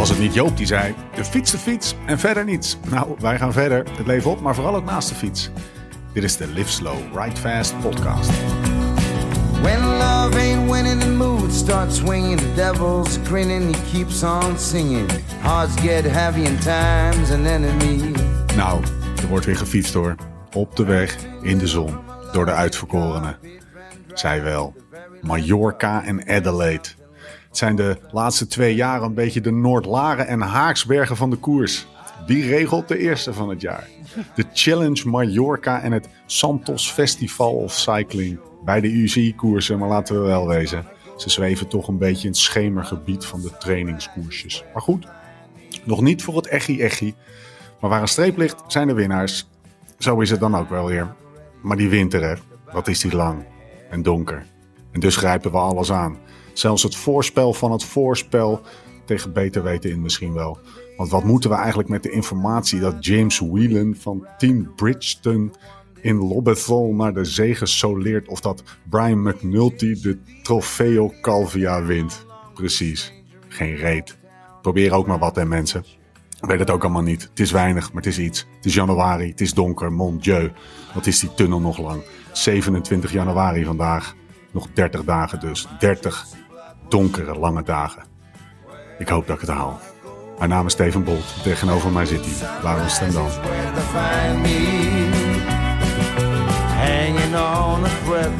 Was het niet Joop die zei: de fiets, de fiets en verder niets? Nou, wij gaan verder, het leven op, maar vooral ook naast de fiets. Dit is de Live Slow, Ride Fast podcast. When love ain't winning, the mood starts swinging. The devil's grinning, he keeps on singing. Hearts get heavy and time's an enemy. Nou, er wordt weer gefietst hoor. Op de weg, in de zon, door de uitverkorenen. Zij wel, Mallorca en Adelaide. Het zijn de laatste twee jaren een beetje de Noordlaren en Haaksbergen van de koers. Wie regelt de eerste van het jaar? De Challenge Mallorca en het Santos Festival of Cycling. Bij de UCI-koersen, maar laten we wel wezen. Ze zweven toch een beetje in het schemergebied van de trainingskoersjes. Maar goed, nog niet voor het echi-echi. Maar waar een streep ligt, zijn de winnaars. Zo is het dan ook wel weer. Maar die winter, hè, wat is die lang en donker. En dus grijpen we alles aan. Zelfs het voorspel van het voorspel tegen beter weten in misschien wel. Want wat moeten we eigenlijk met de informatie dat James Whelan van Team Bridgestone in Lobethal naar de zege soleert of dat Brian McNulty de Trofeo Calvia wint? Precies, geen reet. Probeer ook maar wat hè mensen. Weet het ook allemaal niet. Het is weinig, maar het is iets. Het is januari, het is donker, mon dieu. Wat is die tunnel nog lang? 27 januari vandaag. Nog 30 dagen dus. 30 donkere, lange dagen. Ik hoop dat ik het haal. Mijn naam is Steven Bolt. Tegenover mij zit hij. Laurens Stendam. Where to find me? Hanging on a thread.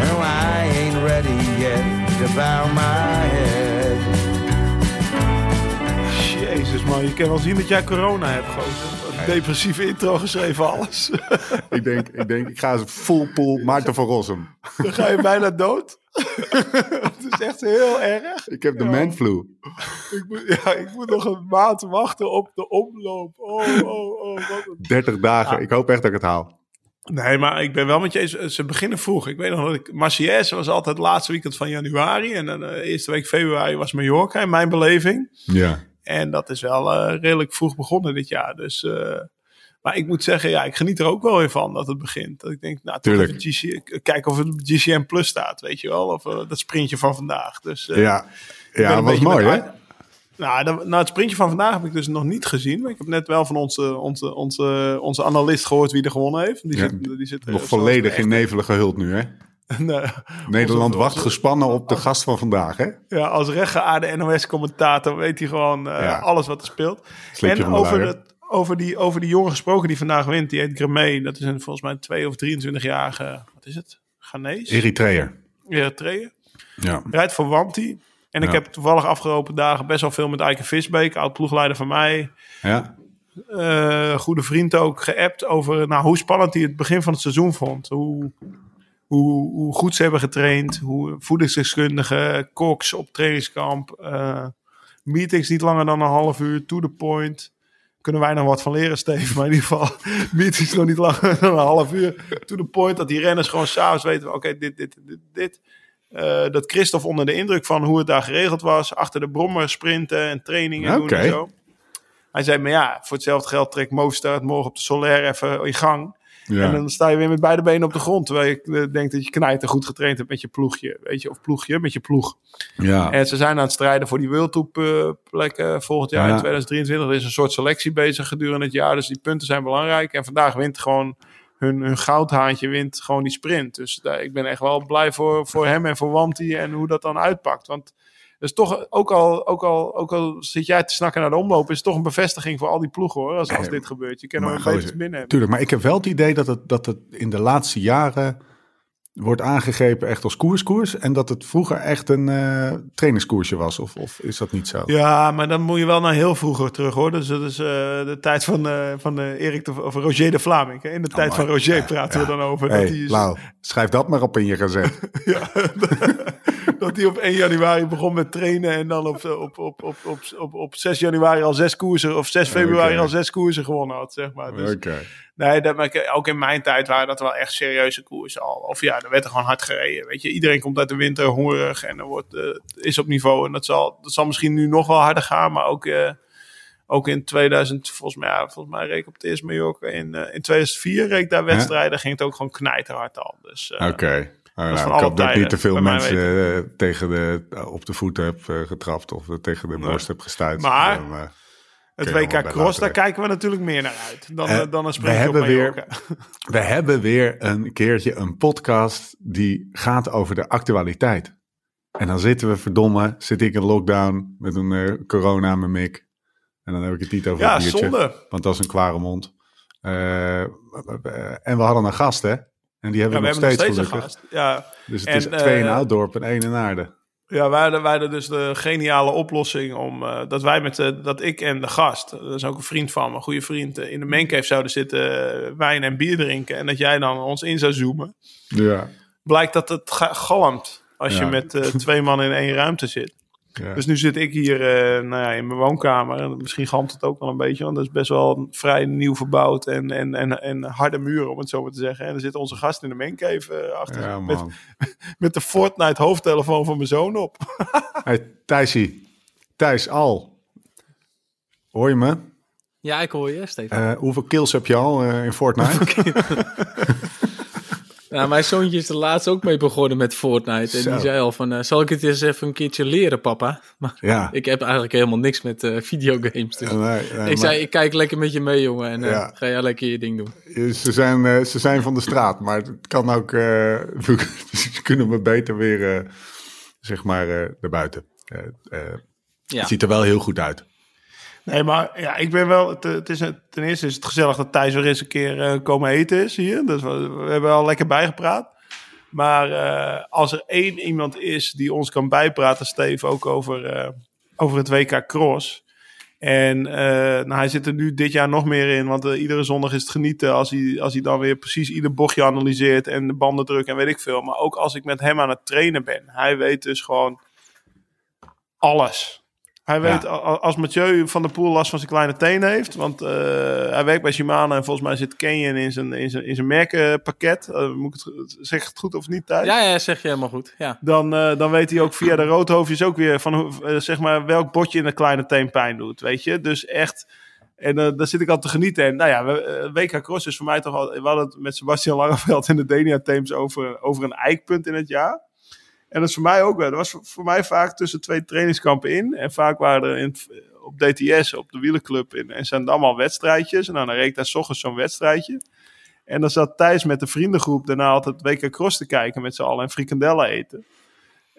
And I ain't ready yet to bow my head. Jezus man, je kan wel zien dat jij corona hebt, gozer. Depressieve intro geschreven, alles. Ik denk, ik denk, ik ga full pool Maarten van Rossum. Dan ga je bijna dood. Het is echt heel erg. Ik heb de Ja. manflu. Ik moet, ja, ik moet nog een maand wachten op de omloop. Oh, oh, oh. Wat een... 30 dagen. Ik hoop echt dat ik het haal. Nee, maar ik ben wel met je eens. Ze beginnen vroeg. Ik weet nog dat ik... Marseillaise was altijd het laatste weekend van januari. En dan de eerste week februari was Mallorca in mijn beleving. Ja. En dat is wel eh, redelijk vroeg begonnen dit jaar. Dus, eh, maar ik moet zeggen, ja, ik geniet er ook wel weer van dat het begint. Dat ik denk, nou, Tuurlijk. GC, kijken of het op GCM Plus staat, weet je wel. Of eh, dat sprintje van vandaag. Dus, eh, Ja, ja dat was mooi hè? Nou, dat- nou, het sprintje van vandaag heb ik dus nog niet gezien. Maar ik heb net wel van onze, onze, onze, onze analist gehoord wie er gewonnen heeft. Die Ja, zit, die zit, eh, Nog volledig in nevelen gehuld nu hè? Nee, Nederland wacht onze- gespannen op de gast van vandaag hè? Ja, als rechtgeaarde NOS-commentator weet hij gewoon eh, Ja. alles wat er speelt. En over, het, over, die, over die jongen gesproken die vandaag wint, die heet Gremé. Dat is een volgens mij 2 of 23-jarige, wat is het? Ghanese? Eritreër. Eritreeën. Ja. Rijdt voor Wanti. En ik heb toevallig afgelopen dagen best wel veel met Eike Visbeek, oud ploegleider van mij. ja. eh, goede vriend ook geappt over nou, hoe spannend hij het begin van het seizoen vond. Hoe, hoe, hoe goed ze hebben getraind. Hoe voedingsdeskundigen, koks op trainingskamp. eh, meetings niet langer dan een half uur, to the point. Kunnen wij nog wat van leren, Steve? Maar in ieder geval, meetings nog niet langer dan een half uur. To the point dat die renners gewoon s'avonds weten: oké, dit, dit, dit, dit. Eh, dat Christophe onder de indruk van hoe het daar geregeld was, achter de brommer sprinten en trainingen doen en zo. Hij zei, maar ja, voor hetzelfde geld trekt Mostert morgen op de Solaire even in gang. Ja. En dan sta je weer met beide benen op de grond. Terwijl je eh, denkt dat je knijter goed getraind hebt met je ploegje. Weet je, of ploegje, met je ploeg. ja. En ze zijn aan het strijden voor die World Tour eh, plekken volgend jaar Ja. in 2023. Er is een soort selectie bezig gedurende het jaar. Dus die punten zijn belangrijk. En vandaag wint gewoon hun, hun goudhaantje wint gewoon die sprint. Dus daar, ik ben echt wel blij voor, voor hem en voor Wanti en hoe dat dan uitpakt. Want is toch, ook al, ook, al, ook al zit jij te snakken naar de omloop, is het toch een bevestiging voor al die ploegen hoor. Als, als dit gebeurt. Je kan nog een beetje binnen hebben. Tuurlijk, maar ik heb wel het idee dat het, dat het in de laatste jaren wordt aangegrepen echt als koerskoers. En dat het vroeger echt een eh trainingskoersje was. Of, of is dat niet zo? Ja, maar dan moet je wel naar heel vroeger terug hoor. Dus dat is eh, de tijd van, eh, van Erik de, of Roger de Vlaming. hè. In de tijd maar- van Roger praten we dan over. Hey, dat hij is- Lau, schrijf dat maar op in je gazet. Ja, dat hij op 1 januari begon met trainen en dan op, op, op, op, op, op, op 6 januari al zes koersen of 6 februari al zes koersen gewonnen had, zeg maar. Dus, Oké. Nee, dat, ook in mijn tijd waren dat wel echt serieuze koersen al. Of ja, er werd er gewoon hard gereden. Weet je, iedereen komt uit de winter hongerig en er wordt, eh, is op niveau. En dat zal, dat zal misschien nu nog wel harder gaan, maar ook, eh, ook in 2000, volgens mij, ja, volgens mij reed ik op het eerste Mallorca. In, eh, in 2004 reed ik daar wedstrijden, ging het ook gewoon knijterhard al. Dus, Oké. Oh, nou, van ik hoop dat ik niet te veel mensen tegen de, op de voeten heb getrapt of tegen de borst heb gestuurd. Maar- Het WK Cross, daar kijken we natuurlijk meer naar uit. Dan, Eh, eh, dan een we sprintje op hebben weer- we hebben weer een keertje een podcast die gaat over de actualiteit. En dan zitten we, verdomme, zit ik in lockdown met een eh, corona aan mijn mik. En dan heb ik het niet over Ja, het biertje. zonde. Want dat is een kware mond. En we hadden een gast, hè? En die hebben Ja, we we nog hebben nog steeds, een gast. Ja, Dus het En, is twee in Ouddorp en één in Aarde. Ja wij, hadden, wij hadden dus de geniale oplossing om eh, dat wij met de, dat ik en de gast, dat is ook een vriend van me, een goede vriend, eh, in de mancave zouden zitten, eh, wijn en bier drinken. En dat jij dan ons in zou zoomen. Ja. Blijkt dat het ga- galmt als je met eh, twee man in één ruimte zit. Ja. Dus nu zit ik hier eh, nou ja, in mijn woonkamer. En misschien galmt het ook wel een beetje, want dat is best wel vrij nieuw verbouwd en, en, en, en harde muren, om het zo maar te zeggen. En er zit onze gast in de mancave eh, achter, ja, met, man. met de Fortnite hoofdtelefoon van mijn zoon op. Hey, Thijsie. Thijs, al. Hoor je me? Ja, ik hoor je, Stefan. Eh, hoeveel kills heb je al eh, in Fortnite? Nou, mijn zoontje is er laatst ook mee begonnen met Fortnite. En Zo. die zei al van, eh, zal ik het eens even een keertje leren, papa? Maar ja. ik heb eigenlijk helemaal niks met eh, videogames. Dus Nee, nee, ik maar zei, ik kijk lekker met je mee, jongen. En eh, Ja. ga jij lekker je ding doen. ze, zijn, ze zijn van de straat, maar het kan ook... ze kunnen me beter weer, zeg maar, naar buiten. Ja. Het ziet er wel heel goed uit. Nee, maar ja, ik ben wel. Het, is, ten eerste is het gezellig dat Thijs weer eens een keer eh, komen eten is hier. Dus we, hebben al lekker bijgepraat. Maar eh, als er één iemand is die ons kan bijpraten, Steve, ook over, eh, over het WK Cross. En nou, hij zit er nu dit jaar nog meer in, want iedere zondag is het genieten als hij, als hij dan weer precies ieder bochtje analyseert en de banden drukt en weet ik veel. Maar ook als ik met hem aan het trainen ben. Hij weet dus gewoon alles. Hij weet, Ja. als Mathieu van der Poel last van zijn kleine teen heeft, want eh, hij werkt bij Shimano en volgens mij zit Canyon in zijn, in zijn, in zijn merkenpakket. Eh, moet ik het, zeg ik het goed of niet, Thijs? Ja, ja, zeg je helemaal goed. Ja. Dan, eh, dan weet hij ook via de roodhoofdjes ook weer van zeg maar welk botje in de kleine teen pijn doet, weet je. Dus echt, en daar zit ik al te genieten. En nou ja, we, WK Cross is voor mij toch al, we hadden het met Sebastian Langeveld in de Denia Teams over, over een eikpunt in het jaar. En dat is voor mij ook wel. Dat was voor, mij vaak tussen twee trainingskampen in. En vaak waren er in, op DTS, op de wielenclub in en zijn allemaal wedstrijdjes. En dan reed daar ochtends zo'n wedstrijdje. En dan zat Thijs met de vriendengroep daarna altijd WK Cross te kijken met z'n allen en frikandellen eten.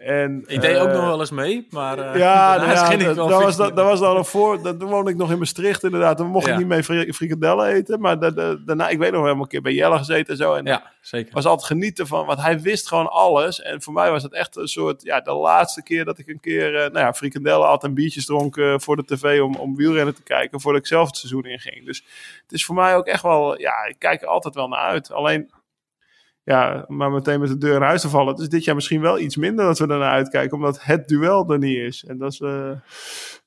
En, Ik deed ook eh, nog wel eens mee, maar eh, ja, nou ja, dat, dat was, dat, dat was dan een voor. Dat, toen woonde ik nog in Maastricht, inderdaad. Dan mocht Ja. ik niet mee fri- frikandellen eten. Maar da- da- daarna, ik weet nog wel een keer bij Jelle gezeten en zo. En Ja, zeker. was altijd genieten van, want hij wist gewoon alles. En voor mij was het echt een soort, ja, de laatste keer dat ik een keer, eh, nou ja, frikandellen had en biertjes dronk voor de tv om, om wielrennen te kijken, voordat ik zelf het seizoen inging. Dus het is voor mij ook echt wel, ja, ik kijk er altijd wel naar uit. Alleen, ja, maar meteen met de deur in huis te vallen. Is dit jaar misschien wel iets minder dat we er naar uitkijken, omdat het duel er niet is. En dat is, eh,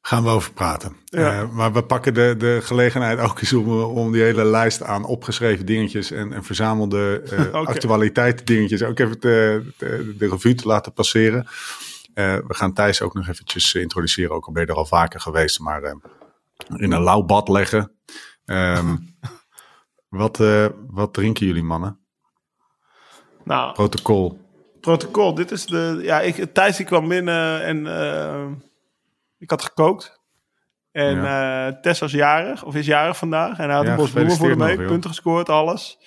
Gaan we over praten. Ja. Eh, maar we pakken de, de gelegenheid ook eens om, om die hele lijst aan opgeschreven dingetjes en, en verzamelde eh Oké. actualiteit dingetjes ook even te, te- de revue te laten passeren. We gaan Thijs ook nog eventjes introduceren, ook al ben je er al vaker geweest, maar in een lauw bad leggen. Ehm, wat, wat drinken jullie mannen? Nou, Protocol. protocol. Dit is de. Ja, ik, Thijs die kwam binnen en eh, ik had gekookt. En eh Tess was jarig, of is jarig vandaag. En hij had Ja, een bos bloemen voor hem gefeliciteerd mee, joh. punten gescoord, alles.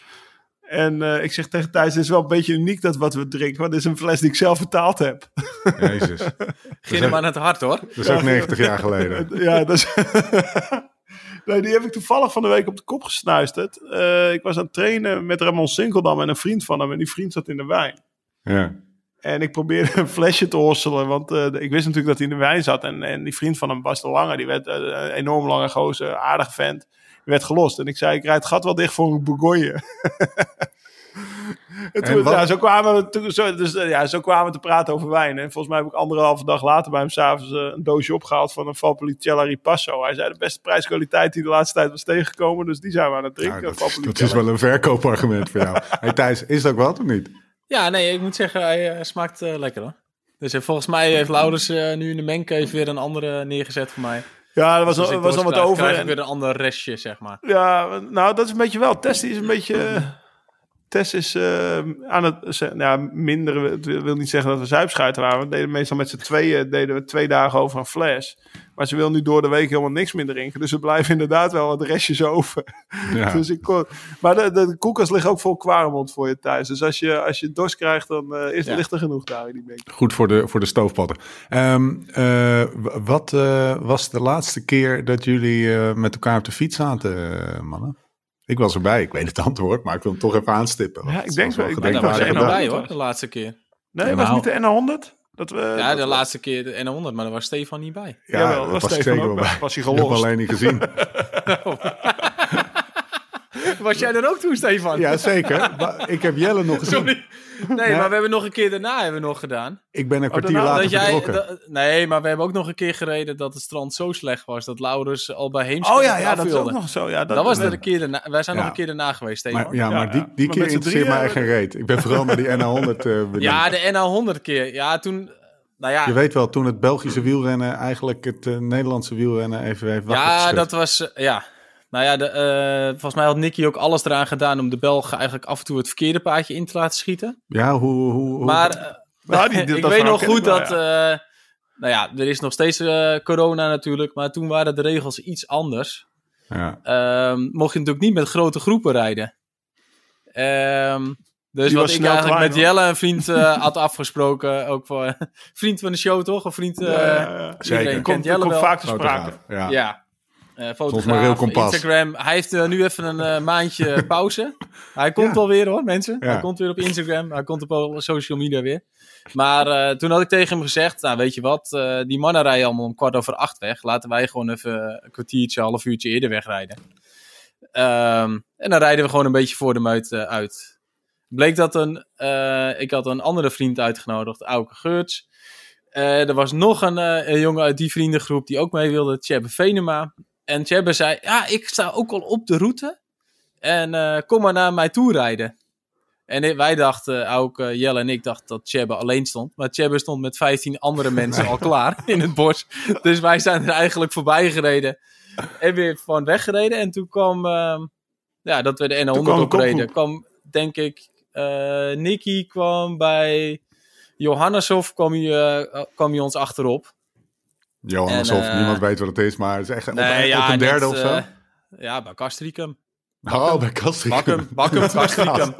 En eh, ik zeg tegen Thijs, het is wel een beetje uniek dat wat we drinken. Want dit is een fles die ik zelf betaald heb. Jezus. Ging hem aan het hart, hoor. Dat is ook 90 jaar geleden. ja, dat is... nee, die heb ik toevallig van de week op de kop gesnuisterd. Eh, ik was aan het trainen met Ramon Sinkeldam en een vriend van hem. En die vriend zat in de wijn. Ja. En ik probeerde een flesje te hosselen, want eh, ik wist natuurlijk dat hij in de wijn zat. En, en die vriend van hem, Bas de Lange, die werd eh, een enorm lange gozer, aardige vent. Werd gelost. En ik zei, ik rijd het gat wel dicht voor een Bourgogne. en toen, En wat- ja, zo, kwamen we, toen- zo, dus, eh, ja, zo kwamen we te praten over wijn. En volgens mij heb ik anderhalve dag later bij hem s'avonds uh, een doosje opgehaald van een Valpolicella Ripasso. Hij zei de beste prijskwaliteit die de laatste tijd was tegengekomen. Dus die zijn we aan het drinken. Nou, dat, dat is wel een verkoopargument voor jou. Hey Thijs, is dat ook wat of niet? Ja, nee, ik moet zeggen, hij eh, smaakt lekker, hoor. Dus volgens mij heeft Laurens nu in de mengcave weer een andere neergezet voor mij. Ja, er was, Dus was nog wat over. krijg ik weer een ander restje, zeg maar. Ja, nou, dat is een beetje wel. Test is een beetje. Tess is eh, aan het ze- ja, minderen. Het wil niet zeggen dat we zuipschuiten waren. We deden meestal met z'n tweeën deden we twee dagen over een fles. Maar ze wil nu door de week helemaal niks meer drinken. Dus er blijven inderdaad wel wat restjes over. Ja. Dus ik kon, maar de, de, koelkast ligt ook vol kwaremond voor je thuis. Dus als je, als je dorst krijgt, dan eh, is, Ja. ligt er genoeg daar in die bank. Goed voor de, voor de stoofpotten. Ehm, eh, wat eh, was de laatste keer dat jullie met elkaar op de fiets zaten, mannen? Ik was erbij, ik weet het antwoord, maar ik wil hem toch even aanstippen. Ja, ik denk wel- ik denk daar dat nog op bij hoor, de laatste keer. Nee, was niet de N100? Dat we, Ja, dat de we- laatste keer de N100, maar daar was Stefan niet bij. Ja, Jawel, dat was was Stefan ook wel bij. Was hij Ik heb hem gelost. alleen niet gezien. Was jij er ook toen, Stefan? Ja, zeker. Maar ik heb Jelle nog gezien. Sorry. Nee, maar we hebben nog een keer daarna hebben we nog gedaan. Ik ben een kwartier daarna- later Dat jij, vertrokken. dat- nee, maar we hebben ook nog een keer gereden dat het strand zo slecht was dat Laurens al bij Heemskerk Oh ja, ja dat is wilde. ook nog zo. Ja, Dat was dat er een keer daarna. Wij zijn Ja. nog een keer daarna geweest, Stefan. Maar, ja, maar die, die Maar keer interesseert mij echt geen reet. Ik ben vooral naar die NA100 eh benieuwd. ja, de NA100 keer. Ja, toen... Nou ja, Je weet wel, toen het Belgische wielrennen eigenlijk het eh, Nederlandse wielrennen even heeft wakker ja dat was... eh, ja. Nou ja, de, eh, volgens mij had Nicky ook alles eraan gedaan om de Belgen eigenlijk af en toe het verkeerde paadje in te laten schieten. Ja, hoe... hoe, hoe Maar eh, Nou, die- ik weet nog goed dat... eh, nou ja, er is nog steeds eh, corona natuurlijk, maar toen waren de regels iets anders. ja. Ehm, mocht je natuurlijk niet met grote groepen rijden. Ehm, dus Die wat was ik eigenlijk met Jelle, een vriend, eh, had afgesproken. Ook voor vriend van de show, toch? Een vriend. eh Ja, ja, ja. Zeker. Iedereen Komt, kent Jelle komt wel. vaak te sprake. Ja. Ja. Eh fotograaf. Instagram. Hij heeft eh, nu even een eh, maandje pauze. Hij komt Ja. wel weer hoor, mensen. Ja. Hij komt weer op Instagram. Hij komt op alle social media weer. Maar toen had ik tegen hem gezegd, nou weet je wat, die mannen rijden allemaal om kwart over acht weg. Laten wij gewoon even een kwartiertje, half uurtje eerder wegrijden. Ehm, en dan rijden we gewoon een beetje voor de meut eh, uit. Bleek dat een, ik had een andere vriend uitgenodigd, Auke Geurts. Er was nog een, een jongen uit die vriendengroep die ook mee wilde, Tjebbe Venema. En Tjebbe zei, ja, ik sta ook al op de route. En eh, kom maar naar mij toe rijden. En wij dachten, ook eh, Jelle en ik dachten dat Tjebbe alleen stond. Maar Tjebbe stond met 15 andere mensen al klaar in het bos. Dus wij zijn er eigenlijk voorbij gereden. En weer van weggereden. En toen kwam, ehm, ja, dat we de N100 kwam de opreden. kwam, denk ik, eh Nicky kwam bij Johanneshof, kwam eh, kwam hij ons achterop. Johan, alsof eh, niemand weet wat het is, maar het is echt op, Nee, ja, op een derde net, of zo. eh, ja, bij Castricum. oh, bij Kastrikum. Bakkum, Bakkum, Castricum.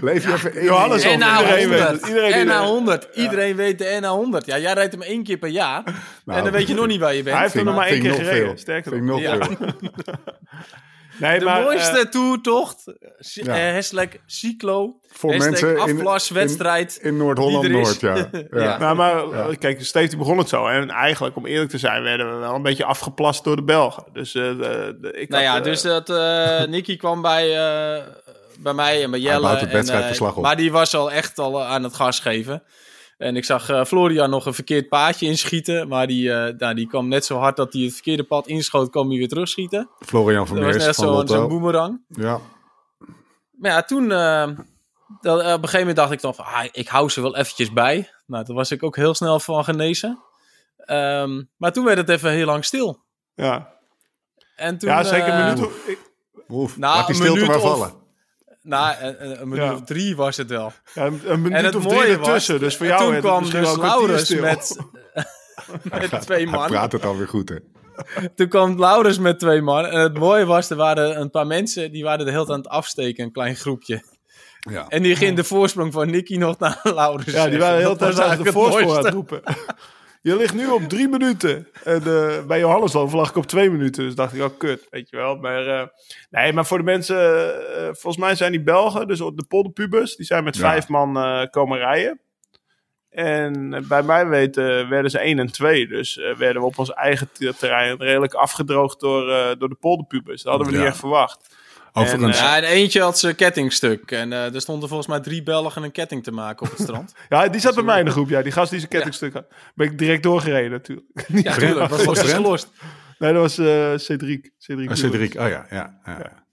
Leef je even in. Johannes in- of iedereen weet NA100. Iedereen die- NA100. Iedereen weet de NA100. Ja, jij rijdt hem één keer per jaar. Nou, en dan weet je nog niet waar je bent. Hij heeft er nog maar één keer gereden. Sterker Vind ik nog. nog Ja. Nee, de maar, eh, mooiste toertocht. C- ja. eh, hashtag cyclo. Voor hashtag mensen in- afplaswedstrijd. In Noord-Holland Die er is. Noord, ja. ja. Ja. Nou, maar eh, kijk, Steve die begon het zo. En eigenlijk, om eerlijk te zijn, werden we wel een beetje afgeplast door de Belgen. Dus, eh, de, de- ik nou had, ja, eh, dus dat, eh Nicky kwam bij, eh, bij mij en bij Jelle. bouwt het en, wedstrijdverslag eh, op. Maar die was al echt al aan het gas geven. En ik zag eh, Florian nog een verkeerd paadje inschieten. Maar die, eh, nou, die kwam net zo hard dat hij het verkeerde pad inschoot, kwam hij weer terugschieten. Florian Dat was net van zo'n Lotto. zo'n boomerang. Ja. Maar ja, toen... eh, dat, op een gegeven moment dacht ik dan van... Ah, ik hou ze wel eventjes bij. Nou, daar was ik ook heel snel van genezen. Ehm, maar toen werd het even heel lang stil. ja. En toen, ja, zeker een eh, minuut. Ik, Oef, Nou, laat die stilte maar of- vallen. Nou, een, een- een minuut Ja. of drie was het wel. ja, een een minuut En het of drie mooie ertussen. was, Dus voor en jou toen het kwam dus Laurens met, met twee Hij man. praat het alweer goed, hè. Toen kwam Laurens met twee man. En het mooie was, er waren een paar mensen die waren de hele tijd aan het afsteken, een klein groepje. Ja. En die ging de voorsprong van Nicky nog naar Laurens. Ja, die waren de hele Dat tijd de voorsprong aan het roepen. Je ligt nu op drie minuten. En eh, bij Johanneshoven lag ik op twee minuten. Dus dacht ik, oh kut, weet je wel. Maar, eh, nee, maar voor de mensen... eh, volgens mij zijn die Belgen, dus de polderpubers... die zijn met Ja. vijf man komen rijden. En bij mij weten werden ze één en twee. Dus werden we op ons eigen te- terrein redelijk afgedroogd door, door de polderpubers. Dat hadden we Ja. niet echt verwacht. Overigens, Ja, en eentje had zijn kettingstuk. En eh, er stonden volgens mij drie Belgen een ketting te maken op het strand. Ja, die zat bij mij in de groep. Ja, die gast die zijn kettingstuk had. Ben ik direct doorgereden natuurlijk. Ja, tuurlijk. Dat was gelost. Nee, dat was eh Cedric. Cedric. Ah, Cedric, oh ja, ja. ja.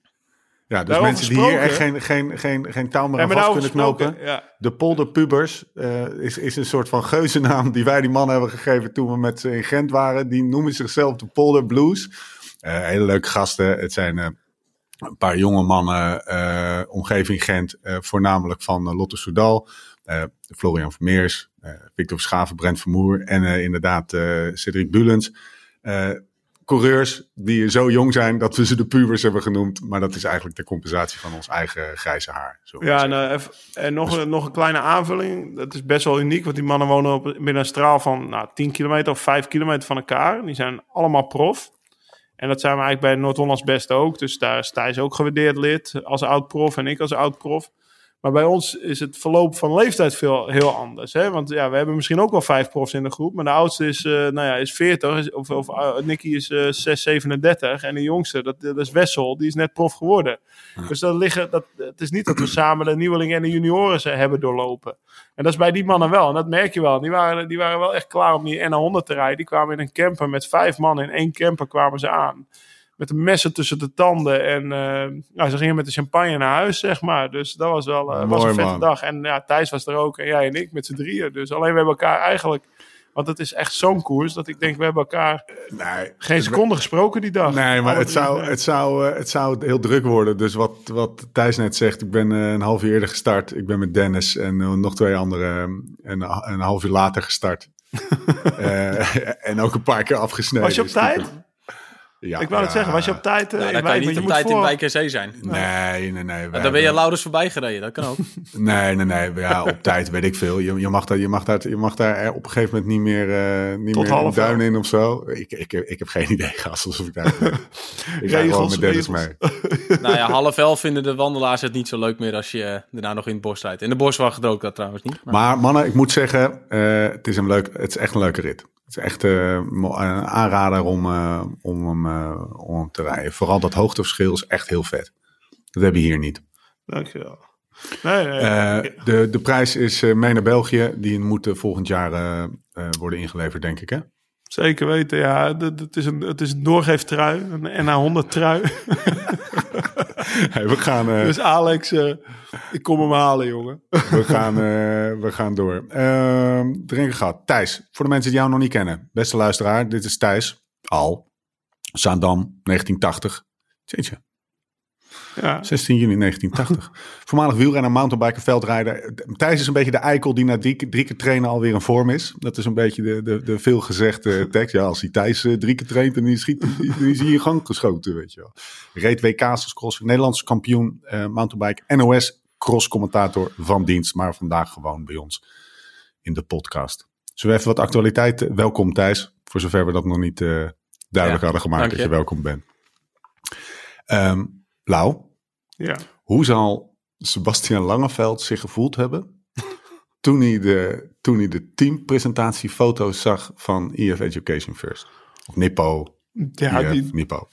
ja. dus mensen die hier echt geen, geen, geen, geen touw meer aan vast kunnen knopen. ja. De polderpubers eh, is, is een soort van geuzennaam die wij die mannen hebben gegeven toen we met ze in Gent waren. Die noemen zichzelf de Polder Blues. Eh, hele leuke gasten. Het zijn eh, een paar jonge mannen, eh, omgeving Gent, eh, voornamelijk van eh, Lotte Soudal, Florian Vermeers, Victor Schaven, Brent Vermoer en inderdaad Cedric Bulens. Coureurs die zo jong zijn dat we ze de pubers hebben genoemd. Maar dat is eigenlijk de compensatie van ons eigen grijze haar. Ja, zeggen. en, nog, een, nog een kleine aanvulling. Dat is best wel uniek, want die mannen wonen op, binnen een straal van nou, 10 kilometer of 5 kilometer van elkaar. Die zijn allemaal prof. En dat zijn we eigenlijk bij Noord-Hollands Best ook. Dus daar is Thijs ook gewaardeerd lid als oud-prof en ik als oud-prof. Maar bij ons is het verloop van leeftijd veel, heel anders. Hè? Want ja, we hebben misschien ook wel vijf profs in de groep. Maar de oudste is, eh, nou ja, is 40. is- Of, of uh, Nicky is eh 6, 37. En de jongste, dat, dat is Wessel, die is net prof geworden. Dus dat liggen, dat, het is niet dat we samen de nieuwelingen en de junioren ze hebben doorlopen. En dat is bij die mannen wel. En dat merk je wel. Die waren, die waren wel echt klaar om die NA100 te rijden. Die kwamen in een camper met vijf man. In één camper kwamen ze aan. Met de messen tussen de tanden. En eh, nou, ze gingen met de champagne naar huis, zeg maar. Dus dat was wel eh, was een vette man. dag. En ja, Thijs was er ook. En jij en ik met z'n drieën. Dus alleen we hebben elkaar eigenlijk... Want het is echt zo'n koers dat ik denk, we hebben elkaar Nee, geen seconde gesproken die dag. Nee, maar het zou, het, zou, eh, het zou heel druk worden. Dus wat, wat Thijs net zegt, ik ben eh, een half uur eerder gestart. Ik ben met Dennis en eh, nog twee anderen eh, een, een half uur later gestart. Eh, en ook een paar keer afgesneden. Was je op Dus tijd? Ja, Ik wou het zeggen, was je op tijd? eh, in dan kan je niet op tijd in Wijk RC zijn. Nee, nee, nee. we dan ben je Laurens voorbij gereden, dat kan ook. Nee, nee, nee. Ja, op tijd weet ik veel. Je, je, mag, daar, je, mag, daar, je mag daar op een gegeven moment niet meer, eh niet Tot meer half duin in of zo. Ik, ik, ik heb geen idee, gast. Alsof ik daar... ik ga gewoon Regels, met Dennis regels. mee. nou ja, half elf vinden de wandelaars het niet zo leuk meer als je eh, daarna nog in het bos rijdt. In de boswacht ook dat trouwens niet. Maar- Maar mannen, ik moet zeggen, eh, het, is een leuk, het is echt een leuke rit. Het is echt eh, mo- een aanrader om, eh, om, hem, eh, om hem te rijden. Vooral dat hoogteverschil is echt heel vet. Dat hebben we hier niet. Dankjewel. Nee, nee. Eh, de, de prijs is eh, mee naar België. Die moet eh, volgend jaar eh, eh, worden ingeleverd, denk ik. Hè? Zeker weten, ja. Het, is een, het is een doorgeeftrui, een NA100 trui. Hey, we, gaan, eh, Dus Alex, eh, ik kom hem halen, jongen. we, gaan, eh, we gaan door. Ehm drinken gehad. Thijs, voor de mensen die jou nog niet kennen. Beste luisteraar, dit is Thijs. Al. Zaandam, 1980. Jeetje. Ja. 16 juni 1980. Voormalig wielrenner, mountainbiker, veldrijder. Thijs is een beetje de eikel die na drie, drie keer trainen alweer in vorm is. Dat is een beetje de, de, de veelgezegde tekst. Ja, als hij Thijs eh, drie keer traint en die schiet, die is hij in gang geschoten, weet je wel. Reed WK's als cross, Nederlands kampioen, eh mountainbike, NOS, cross-commentator van dienst. Maar vandaag gewoon bij ons in de podcast. Zullen we even wat actualiteit? Welkom Thijs, voor zover we dat nog niet eh, duidelijk Ja, hadden gemaakt dat je. je welkom bent. Ehm Lau, ja. hoe zal Sebastian Langeveld zich gevoeld hebben toen hij de, toen hij de teampresentatiefoto's zag van EF Education First? Of Nippo, Ja, EF, die, Nippo.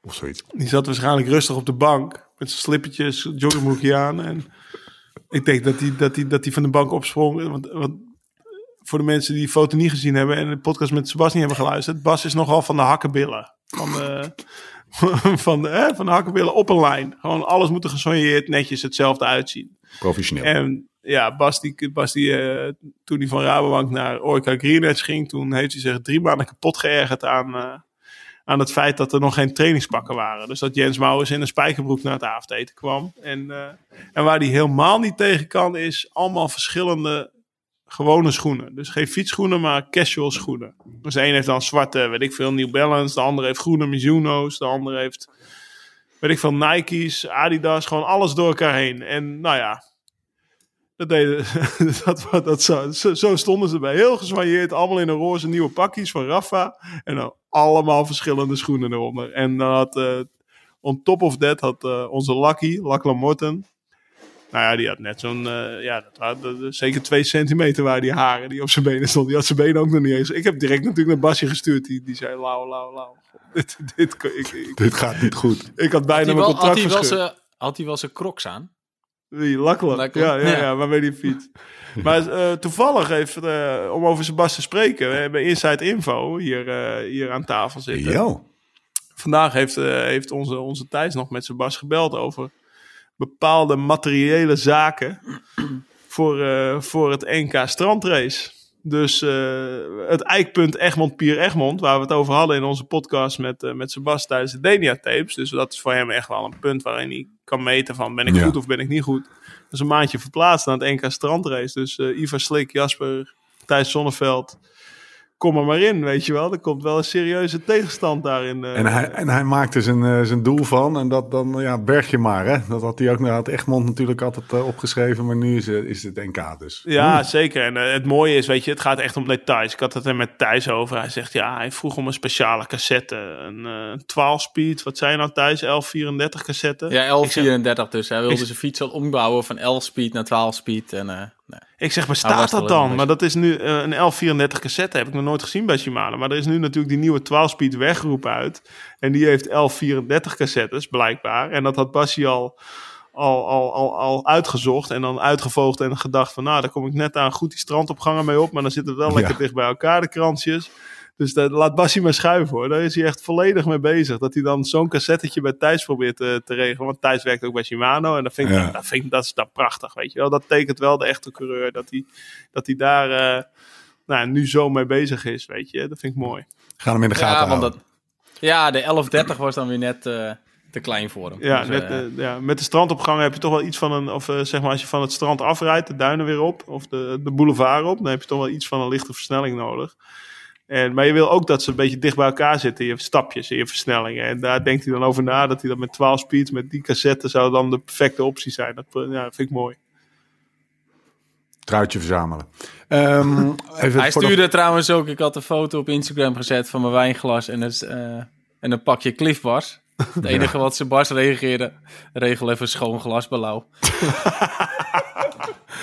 Of zoiets. die zat waarschijnlijk rustig op de bank. Met zijn slippertjes, joggingbroekje aan. En ik denk dat hij dat die, dat die van de bank opsprong. Want, want voor de mensen die die foto niet gezien hebben... en de podcast met Sebastian hebben geluisterd... Bas is nogal van de hakkenbillen. Van de, van de, hè, van de hakkenbillen op een lijn. Gewoon alles moet er gesoigneerd, netjes hetzelfde uitzien. Professioneel. En ja, Bas, die, Bas die, eh, toen hij van Rabobank naar Orica Green Edge ging, toen heeft hij zich drie maanden kapot geërgerd aan, eh, aan het feit dat er nog geen trainingspakken waren. Dus dat Jens Mouwers in een spijkerbroek naar het avondeten kwam. En, eh, en waar hij helemaal niet tegen kan, is allemaal verschillende gewone schoenen. Dus geen fietsschoenen, maar casual schoenen. Dus de een heeft dan zwarte, weet ik veel, New Balance. De andere heeft groene Mizuno's. De andere heeft, weet ik veel, Nike's, Adidas. Gewoon alles door elkaar heen. En nou ja, dat deden, dat, dat, zo, zo- stonden ze bij. Heel gezwanjeerd, allemaal in een roze nieuwe pakjes van Rafa. En dan allemaal verschillende schoenen eronder. En dan had, eh, on top of that, had eh, onze Lucky, Lachlan Morton. Nou ja, die had net zo'n, eh, ja, dat zeker twee centimeter waren die haren die op zijn benen stonden. Die had zijn benen ook nog niet eens. Ik heb direct natuurlijk naar Basje gestuurd. Die, die zei, lauw, lauw, lauw. Dit, dit, ik, ik, Dit gaat niet goed. ik had bijna mijn wel, had contract hij wel had hij wel zijn crocs aan? Wie? Lachlan, Ja, ja, ja, ja. waarmee die fiets. maar eh, toevallig even, eh, om over Sebas te spreken. We hebben Inside Info hier, eh, hier aan tafel zitten. Yo. Vandaag heeft, eh, heeft onze, onze Thijs nog met Sebas gebeld over bepaalde materiële zaken voor, eh, voor het NK strandrace. Dus eh, het eikpunt Egmond-Pier-Egmond, waar we het over hadden in onze podcast met, uh, met Sebas tijdens de Denia-tapes. Dus dat is voor hem echt wel een punt waarin hij kan meten van ben ik Ja. goed of ben ik niet goed. Dat is een maandje verplaatst naar het NK strandrace. Dus Ivar Slik, Jasper, Thijs Zonneveld, kom er maar in, weet je wel. Er komt wel een serieuze tegenstand daarin. eh. En hij, en hij maakte zijn, eh, zijn doel van. En dat dan, ja, berg je maar. Hè? Dat had hij ook naar het Egmond natuurlijk altijd eh, opgeschreven. Maar nu is, het- is het NK dus. Ja, zeker. En het mooie is, weet je, het gaat echt om details. Ik had het er met Thijs over. Hij zegt, ja, hij vroeg om een speciale cassette. Een eh 12-speed, wat zijn nou Thijs? 1134 cassette? Ja, Ik zeg, 1134 dus. Hij wilde Ik- zijn fiets al ombouwen van 11 speed naar 12 speed. En, eh, nee. ik zeg, maar Hij was staat wel dat dan? een- Maar dat is nu eh, een 1134 cassette. Heb ik nog nooit gezien bij Shimano. Maar er is nu natuurlijk die nieuwe 12-speed weggeroepen uit. En die heeft 1134 cassettes, blijkbaar. En dat had Bassi al... Al, al, al, al uitgezocht en dan uitgevoogd en gedacht van nou, daar kom ik net aan goed die strandopgangen mee op, maar dan zitten wel lekker Ja. dicht bij elkaar, de krantjes. Dus dat, laat Bassie maar schuiven hoor. Daar is hij echt volledig mee bezig. Dat hij dan zo'n cassettetje bij Thijs probeert te, te regelen. Want Thijs werkt ook bij Shimano. En dat vind ik, Ja. dat, vind ik, dat is dan prachtig, weet je wel. Dat tekent wel de echte coureur. Dat hij, dat hij daar eh, nou, nu zo mee bezig is, weet je. Dat vind ik mooi. Gaan hem in de gaten Ja, want houden. dat, ja, de 1130 was dan weer net eh, te klein voor hem. Ja, Dus, net, eh, eh, ja, met de strandopgang heb je toch wel iets van een... Of eh, zeg maar als je van het strand afrijdt, de duinen weer op. Of de, de boulevard op. Dan heb je toch wel iets van een lichte versnelling nodig. En, maar je wil ook dat ze een beetje dicht bij elkaar zitten. Je stapjes en je versnellingen. En daar denkt hij dan over na. Dat hij dat met 12 speeds, met die cassette, zou dan de perfecte optie zijn. Dat, eh, ja, dat vind ik mooi. Truitje verzamelen. Ehm, even Hij de- stuurde trouwens ook, ik had een foto op Instagram gezet van mijn wijnglas en, het, eh, en een pakje Cliff Bars. Het enige wat ze Bars reageerde, regel even schoon glas belau.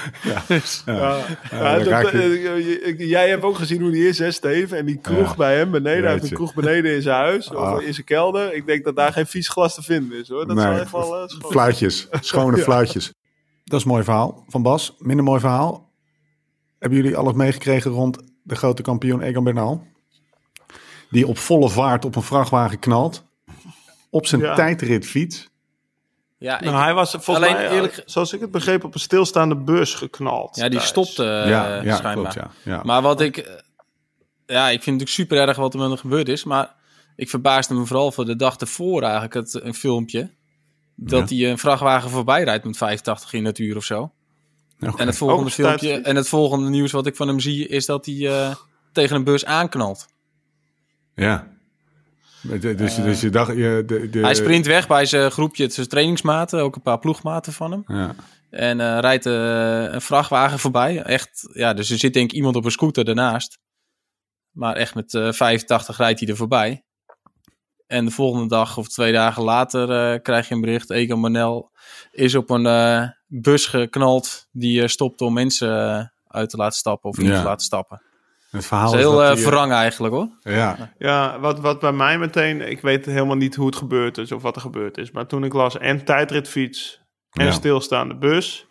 Dus, Ja, Ja, dat, je- jij hebt ook gezien hoe die is, hè, Steve? En die kroeg Ja. bij hem beneden. Hij heeft een kroeg beneden in zijn huis. Of Ah. in zijn kelder. Ik denk dat daar geen vies glas te vinden is, hoor. Dat is Nee, wel echt wel... eh, schoon. Fluitjes, schone fluitjes. Dat is een mooi verhaal van Bas. Minder mooi verhaal. Hebben jullie alles meegekregen rond de grote kampioen Egan Bernal? Die op volle vaart op een vrachtwagen knalt. Op zijn Ja. tijdritfiets. Ja, ik- Nou, hij was volgens Alleen mij, eerlijk- eh, zoals ik het begreep, op een stilstaande bus geknald. ja, die thuis. stopte eh, ja, ja schijnbaar. klopt. Ja. Ja. Maar wat ik... eh, Ja, ik vind het natuurlijk super erg wat er met hem gebeurd is. Maar ik verbaasde me vooral voor de dag ervoor eigenlijk het, een filmpje. Dat hij een vrachtwagen voorbij rijdt met 85 in het uur of zo. En het volgende Ook filmpje en het volgende nieuws wat ik van hem zie is dat hij eh, tegen een bus aanknalt. Ja. Dus, dus je dacht... Je, de, de, Hij sprint weg bij zijn groepje, zijn trainingsmaten, ook een paar ploegmaten van hem. Ja. En eh, rijdt eh, een vrachtwagen voorbij. Echt, ja, dus er zit denk ik iemand op een scooter daarnaast. Maar echt met eh 85 rijdt hij er voorbij. En de volgende dag of twee dagen later eh, krijg je een bericht. Egan Manel is op een eh, bus geknald die eh, stopt om mensen eh, uit te laten stappen of in Ja. te laten stappen. Het verhaal Dat is heel dat eh hij, verrang eigenlijk hoor. Ja, Ja, wat, wat bij mij meteen... Ik weet helemaal niet hoe het gebeurd is of wat er gebeurd is. Maar toen ik las en tijdritfiets en Ja. stilstaande bus...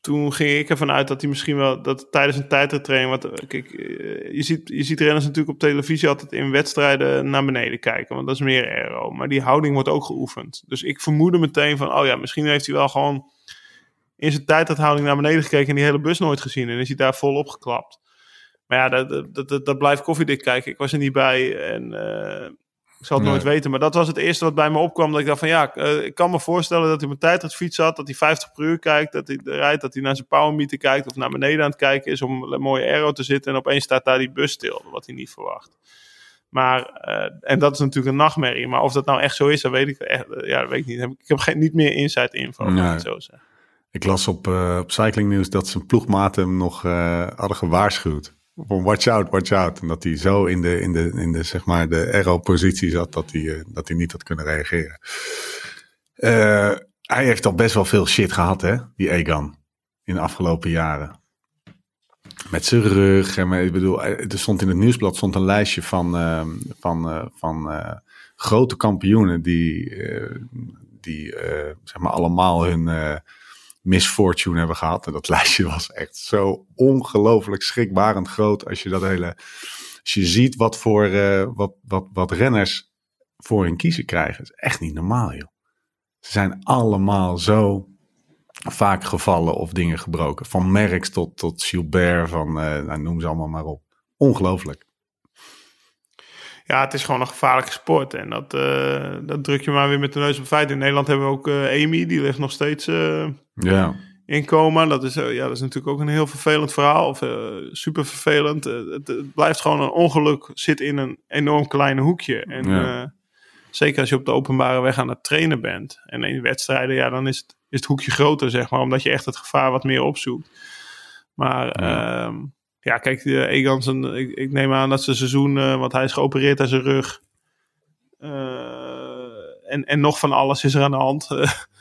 Toen ging ik ervan uit dat hij misschien wel... Dat tijdens een tijdrittraining... Want, kijk, eh, je, ziet, je ziet renners natuurlijk op televisie altijd in wedstrijden naar beneden kijken. Want dat is meer aero. Maar die houding wordt ook geoefend. Dus ik vermoedde meteen van... Oh ja, misschien heeft hij wel gewoon in zijn tijdrithouding naar beneden gekeken... en die hele bus nooit gezien. En is hij daar vol opgeklapt. Maar ja, dat, dat, dat, dat blijft koffiedik kijken. Ik was er niet bij en eh, ik zal het Nee. nooit weten. Maar dat was het eerste wat bij me opkwam. Dat ik dacht van ja, eh, ik kan me voorstellen dat hij op een tijdritfiets zat. Dat hij 50 per uur kijkt. Dat hij rijdt, dat hij naar zijn powermeter kijkt. Of naar beneden aan het kijken is om een mooie aero te zitten. En opeens staat daar die bus stil. Wat hij niet verwacht. Maar, eh, en dat is natuurlijk een nachtmerrie. Maar of dat nou echt zo is, dat weet ik echt. ja, dat weet ik niet. Ik heb geen, niet meer insight info. ik Nee. het zo zeggen. ik las op, op Cycling News dat zijn ploegmaten hem nog eh, hadden gewaarschuwd. Van watch out, watch out. En dat hij zo in de, in de, in de, zeg maar, de aero-positie zat dat hij, eh, dat hij niet had kunnen reageren. Eh, hij heeft al best wel veel shit gehad, hè, die Egan, in de afgelopen jaren. Met zijn rug. En met, ik bedoel, eh, er stond in het nieuwsblad stond een lijstje van, eh, van, van grote kampioenen die, die zeg maar allemaal hun misfortune hebben gehad. En dat lijstje was echt zo ongelooflijk schrikbarend groot als je dat hele. Als je ziet wat voor eh, wat, wat, wat renners voor hun kiezen krijgen. is echt niet normaal, joh. Ze zijn allemaal zo vaak gevallen of dingen gebroken. Van Merckx tot, tot Gilbert, van, eh, nou, noem ze allemaal maar op. Ongelooflijk. Ja, het is gewoon een gevaarlijke sport. En dat, eh, dat druk je maar weer met de neus op feit. In Nederland hebben we ook Amy, die ligt nog steeds Ja, in coma. Dat is, eh, ja, dat is natuurlijk ook een heel vervelend verhaal. Of eh, super vervelend. Eh, het, het blijft gewoon een ongeluk. Zit in een enorm klein hoekje. En Ja. zeker als je op de openbare weg aan het trainen bent. En in wedstrijden, ja, dan is het, is het hoekje groter, zeg maar. Omdat je echt het gevaar wat meer opzoekt. Maar Ja. ja, ja kijk, de Egan, zijn- ik, ik neem aan dat zijn seizoen, want hij is geopereerd aan zijn rug. En, en nog van alles is er aan de hand.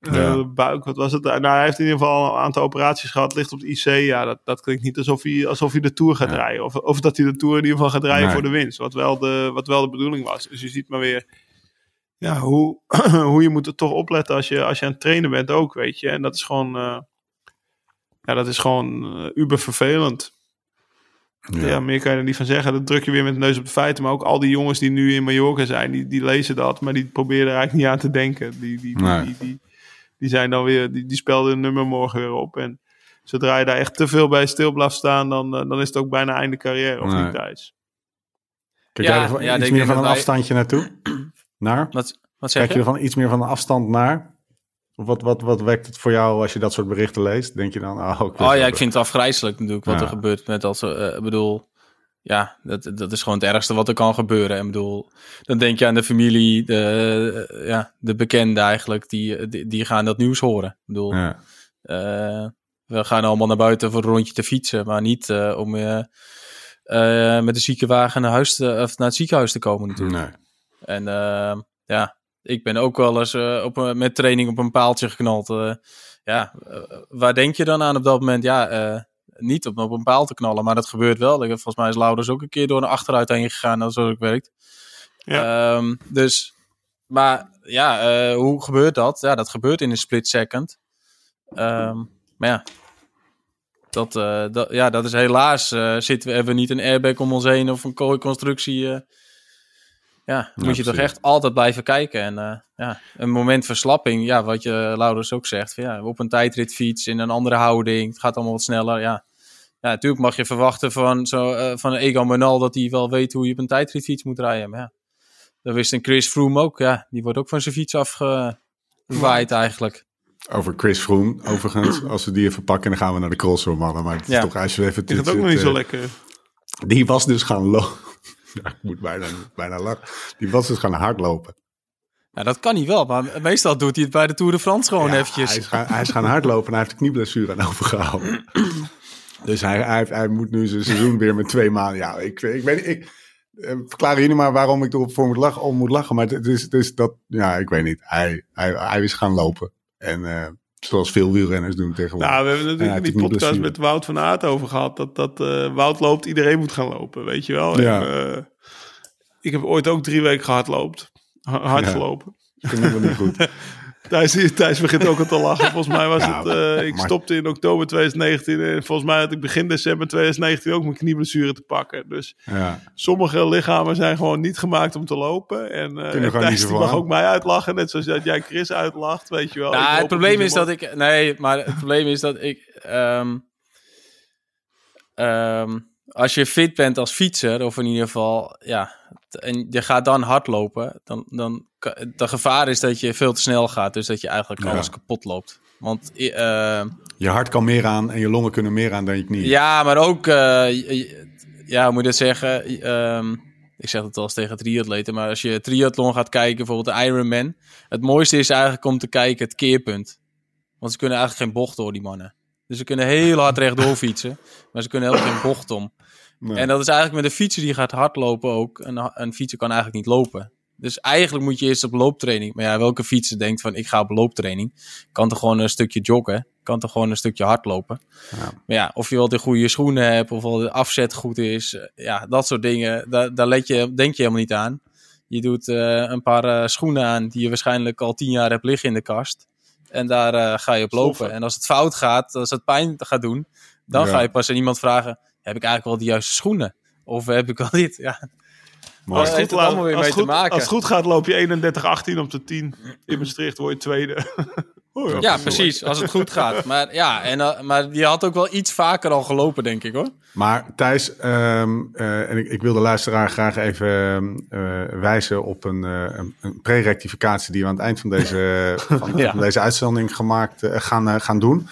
Eh, Ja. buik, wat was het? Nou, hij heeft in ieder geval een aantal operaties gehad, ligt op het IC. Ja, dat, dat klinkt niet alsof hij, alsof hij de Tour gaat Ja. rijden. Of, of dat hij de Tour in ieder geval gaat rijden Nee. voor de winst. Wat wel de, wat wel de bedoeling was. Dus je ziet maar weer ja, hoe, hoe je moet er toch opletten als je, als je aan het trainen bent ook, weet je. En dat is gewoon, eh, ja, dat is gewoon eh, uber vervelend. Ja. ja. meer kan je er niet van zeggen. Dat druk je weer met de neus op de feiten. Maar ook al die jongens die nu in Mallorca zijn, die, die lezen dat, maar die proberen er eigenlijk niet aan te denken. Die, die, die, Nee. die, die, die zijn dan weer, die, die spelden hun nummer morgen weer op. En zodra je daar echt te veel bij stil blijft staan, dan, eh, dan is het ook bijna einde carrière, of Nee. niet Thijs? Kijk Ja, jij er ja, iets meer van een wij- afstandje naartoe? Naar? Wat, wat zeg Kijk je je? er van iets meer van een afstand naar? Of wat, wat, wat wekt het voor jou als je dat soort berichten leest? Denk je dan, oh, Oh ja, ik vind het afgrijzelijk natuurlijk wat Ja. er gebeurt met dat soort... eh, Ik bedoel, ja, dat, dat is gewoon het ergste wat er kan gebeuren. En ik bedoel, dan denk je aan de familie, de, ja, de bekenden eigenlijk, die, die, die gaan dat nieuws horen. Ik bedoel, Ja. eh, we gaan allemaal naar buiten voor een rondje te fietsen, maar niet eh, om eh, met de ziekenwagen naar, huis te, of naar het ziekenhuis te komen natuurlijk. Nee. En ja, ik ben ook wel eens op een, met training op een paaltje geknald. ja, waar denk je dan aan op dat moment? Ja, niet op, op een paal te knallen, maar dat gebeurt wel. Ik, volgens mij is Laurens ook een keer door een achteruit heen gegaan, als het werkt. Ja. Ehm, dus, maar ja, eh, hoe gebeurt dat? Ja, dat gebeurt in een split second. Ehm, maar ja, dat, eh, dat, ja, dat is helaas. eh, zitten we, hebben we niet een airbag om ons heen of een kooiconstructie. eh ja, moet je toch echt altijd blijven kijken. En ja, een moment verslapping, ja, wat je Laurens ook zegt. van, Ja, op een tijdritfiets, in een andere houding, het gaat allemaal wat sneller. Ja, ja natuurlijk mag je verwachten van, zo, eh, van een Egan Bernal dat hij wel weet hoe je op een tijdritfiets moet rijden. Maar ja, dat wist een Chris Froome ook. Ja, die wordt ook van zijn fiets afgewaaid eigenlijk. Over Chris Froome, overigens. Als we die even pakken, dan gaan we naar de crossroom, mannen. Maar het is Ja. toch, als je even... Is dat dit- ook nog niet zo eh, lekker? Die was dus gaan lopen. Ja, ik moet bijna, bijna lachen. Die was dus gaan hardlopen. Ja, dat kan hij wel, maar meestal doet hij het bij de Tour de France gewoon Ja, eventjes. Hij is, gaan, hij is gaan hardlopen en hij heeft de knieblessure aan overgehouden. Dus hij, hij, hij moet nu zijn seizoen weer met twee maanden. Ja, ik, ik weet niet. Ik, eh, verklaar jullie maar waarom ik erop voor moet lachen, om moet lachen. Maar het is, het is dat, ja, ik weet niet. Hij, hij, hij is gaan lopen. En eh, zoals veel wielrenners doen tegenwoordig. Nou, we hebben natuurlijk in die podcast blessure. met Wout van Aert over gehad. Dat, dat eh, Wout loopt, iedereen moet gaan lopen, weet je wel. Ja. En, ik heb ooit ook drie weken gehardloopt. Ha- Hard Ja. gelopen. Dat vind ik wel niet goed. Thijs, Thijs begint ook al te lachen. Volgens mij was Ja, het... eh, ik maar- stopte in oktober 2019. En volgens mij had ik begin december 2019 ook mijn knieblessure te pakken. Dus Ja. sommige lichamen zijn gewoon niet gemaakt om te lopen. En eh gewoon niet Thijs die mag aan. ook mij uitlachen. Net zoals dat jij Chris uitlacht, weet je wel. Ik Nou, het probleem is dat ik. Nee, maar het probleem is dat ik. ehm, ehm, als je fit bent als fietser, of in ieder geval. Ja, en je gaat dan hardlopen. Dan, dan. De gevaar is dat je veel te snel gaat. Dus dat je eigenlijk Ja. alles kapot loopt. Want. eh, Je hart kan meer aan en je longen kunnen meer aan dan je knieën. ja, maar ook. eh, ja, hoe moet je dat zeggen? Ehm, ik zeg het wel eens tegen triatleten, maar als je triathlon gaat kijken, bijvoorbeeld de Ironman, het mooiste is eigenlijk om te kijken het keerpunt. Want ze kunnen eigenlijk geen bocht door, die mannen. Dus ze kunnen heel hard rechtdoor fietsen, maar ze kunnen helemaal geen bocht om. Nee. En dat is eigenlijk met een fietser die gaat hardlopen ook. Een, een fietser kan eigenlijk niet lopen. Dus eigenlijk moet je eerst op looptraining. Maar ja, welke fietser denkt van ik ga op looptraining? Kan toch gewoon een stukje joggen? Kan toch gewoon een stukje hardlopen? Ja. Maar ja, of je wel de goede schoenen hebt, of wel de afzet goed is. Ja, dat soort dingen, daar, daar let je, denk je helemaal niet aan. Je doet eh, een paar eh, schoenen aan die je waarschijnlijk al tien jaar hebt liggen in de kast. En daar eh, ga je op lopen. Stoffen. En als het fout gaat, als het pijn gaat doen, dan Ja. ga je pas aan iemand vragen: heb ik eigenlijk wel de juiste schoenen? Of heb ik wel dit? Ja, Maar Als heeft het, het goed, allemaal weer als, mee het te maken. als het goed gaat, loop je 31-18 op de 10. In Maastricht word je tweede. Oh, ja. Ja, precies. Als het goed gaat. Maar ja, en, eh, maar die had ook wel iets vaker al gelopen, denk ik hoor. Maar Thijs, ehm, eh, en ik, ik wil de luisteraar graag even eh, wijzen op een, eh, een, een pre-rectificatie die we aan het eind van deze, van, Ja. van deze uitzending gemaakt, eh, gaan, eh, gaan doen.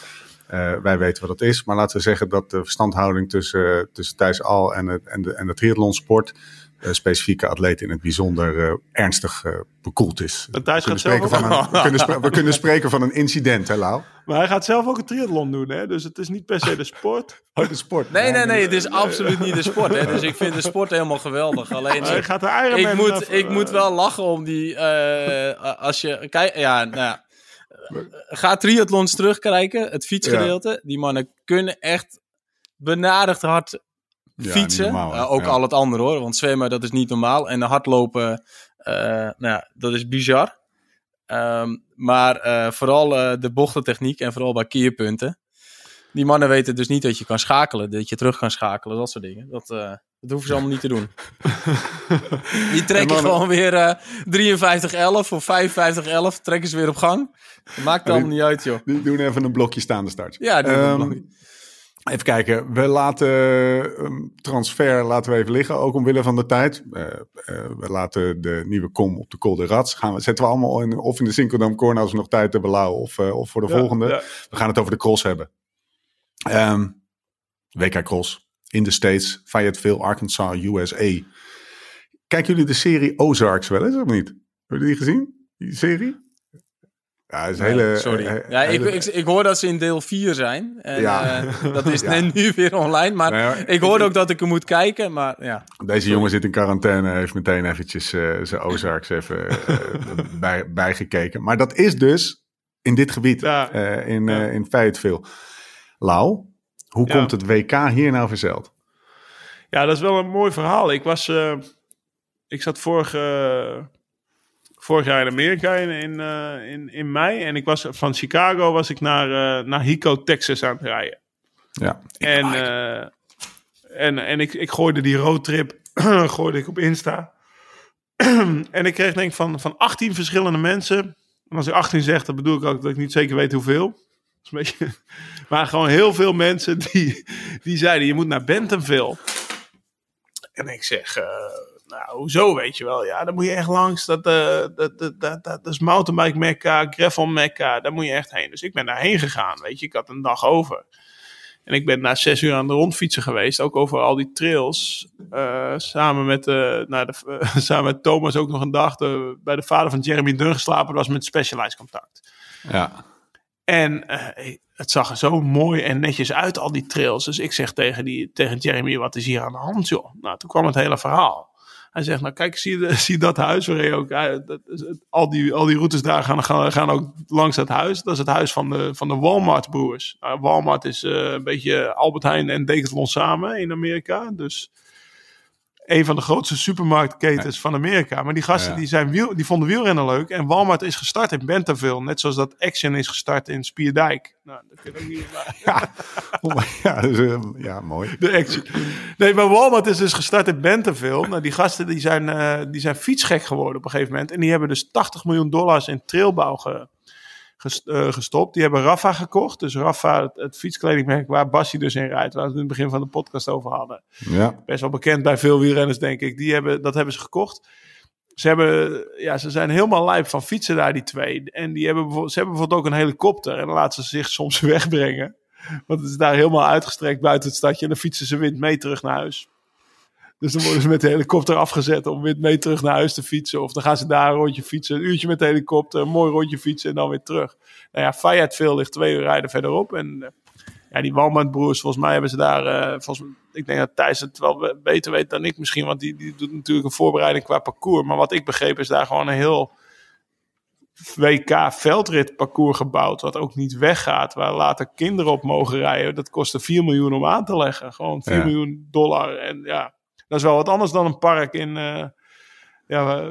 Eh, wij weten wat dat is, maar laten we zeggen dat de verstandhouding tussen, tussen Thijs Al en, het, en, de, en de triathlonsport, eh, specifieke atleten in het bijzonder, eh, ernstig eh, bekoeld is. We, gaat kunnen zelf spreken ook- van een, we, kunnen spre- we kunnen spreken van een incident, hè Lau? Maar hij gaat zelf ook een triathlon doen, hè? Dus het is niet per se de sport. Oh, de sport. Nee, nee, nee. Het is absoluut niet de sport. Hè. Dus ik vind de sport helemaal geweldig. Alleen Hij gaat de Ironman... ik moet, ik moet wel lachen om die. eh, als je. Kijk, ja, nou ja. Ga triathlons terugkijken, het fietsgedeelte. Die mannen kunnen echt benadigd hard Ja, fietsen. normaal? Eh, ook Ja. al het andere hoor, want zwemmen dat is niet normaal. En hardlopen, eh nou ja, dat is bizar. Ehm, maar eh, vooral eh, de bochtentechniek en vooral bij keerpunten. Die mannen weten dus niet dat je kan schakelen, dat je terug kan schakelen, dat soort dingen. Dat, eh, dat hoeven ze allemaal niet te doen. Die trekken mannen- gewoon weer eh 53-11 of 55-11, trekken ze weer op gang. Dat maakt die- allemaal niet uit, joh. Die doen even een blokje staande start. Ja, die Ehm, Even kijken, we laten um, transfer laten we even liggen, ook omwille van de tijd. Eh, eh, we laten de nieuwe kom op de Col de Rats. Gaan we, zetten we allemaal in, of in de Sinkeldam Corner als we nog tijd hebben, Lau, of, eh, of voor de Ja, volgende. ja. We gaan het over de cross hebben. Ehm, WK Cross in de States, Fayetteville, Arkansas, USA. Kijken jullie de serie Ozarks wel eens of niet? Hebben jullie die gezien? Die serie? Ja, is een hele... Sorry. ja, ik, hele- ik, ik hoor dat ze in deel 4 zijn. En, Ja. eh, dat is Ja. net nu weer online. Maar Nee, hoor. ik hoorde ook dat ik er moet kijken. Maar ja, Deze jongen zit in quarantaine, heeft meteen eventjes eh, zijn Ozarks even eh, bij, bijgekeken. Maar dat is dus in dit gebied, Ja. eh, in, Ja. eh, in Fayetteville. Lau, hoe Ja. komt het WK hier nou verzeld? Ja, dat is wel een mooi verhaal. Ik was, eh, ik zat vorig, eh, vorig jaar in Amerika in, in, eh, in, in mei. En ik was van Chicago was ik naar, eh, naar Hico, Texas aan het rijden. Ja, En, en, en ik, ik gooide die roadtrip gooide ik op Insta. en ik kreeg denk ik van, van 18 verschillende mensen. En als ik 18 zeg, dan bedoel ik ook dat ik niet zeker weet hoeveel. Dat is een beetje, maar gewoon heel veel mensen die, die zeiden, je moet naar Bentonville. En ik zeg, eh, nou, hoezo weet je wel? Ja, dan moet je echt langs. Dat, eh, dat, dat, dat, dat, is mountainbike mecca, gravel mecca. Daar moet je echt heen. Dus ik ben daarheen gegaan, weet je. Ik had een dag over. En ik ben na zes uur aan de rondfietsen geweest. Ook over al die trails. Eh, samen, met, de, samen met Thomas ook nog een dag bij de vader van Jeremy Dunn geslapen. Was met Specialized contact. ja. En eh, het zag er zo mooi en netjes uit, al die trails. Dus ik zeg tegen, die, tegen Jeremy, wat is hier aan de hand, joh? Nou, toen kwam het hele verhaal. Hij zegt, nou kijk, zie zie dat huis waar je ook... eh, al, die, al die routes daar gaan, gaan, gaan ook langs dat huis. Dat is het huis van de, van de Walmart-broers. Nou, Walmart is eh, een beetje Albert Heijn en Decathlon samen in Amerika. Dus een van de grootste supermarktketens van Amerika. Maar die gasten Ja. die, zijn wiel, die vonden wielrennen leuk. En Walmart is gestart in Bentonville. Net zoals dat Action is gestart in Spierdijk. Nou, dat kun je ook niet... maar- ja, dus, eh, ja, mooi. de Action. Nee, maar Walmart is dus gestart in Bentonville. Nou, die gasten die zijn, eh, die zijn fietsgek geworden op een gegeven moment. En die hebben dus 80 miljoen dollars in trailbouw ge- eh, gestopt. Die hebben Rafa gekocht. Dus Rafa, het, het fietskledingmerk waar Bassi dus in rijdt. Waar we het in het begin van de podcast over hadden. Ja, Best wel bekend bij veel wielrenners, denk ik. Die hebben, dat hebben ze gekocht. Ze, hebben, ja, ze zijn helemaal lijp van fietsen daar, die twee. En die hebben bijvoorbeeld, ze hebben bijvoorbeeld ook een helikopter. En dan laten ze zich soms wegbrengen. Want het is daar helemaal uitgestrekt buiten het stadje. En dan fietsen ze wind mee terug naar huis. Dus dan worden ze met de helikopter afgezet om wind mee terug naar huis te fietsen. Of dan gaan ze daar een rondje fietsen. Een uurtje met de helikopter, een mooi rondje fietsen en dan weer terug. Nou ja, Fayetteville ligt twee uur rijden verderop. En eh, ja, die Walmart-broers, volgens mij hebben ze daar... eh, volgens, ik denk dat Thijs het wel be- beter weet dan ik misschien. Want die, die doet natuurlijk een voorbereiding qua parcours. Maar wat ik begreep is daar gewoon een heel WK veldrit parcours gebouwd. Wat ook niet weggaat. Waar later kinderen op mogen rijden. Dat kostte 4 miljoen om aan te leggen. Gewoon 4 Ja. miljoen dollar. En ja, dat is wel wat anders dan een park in... eh, ja,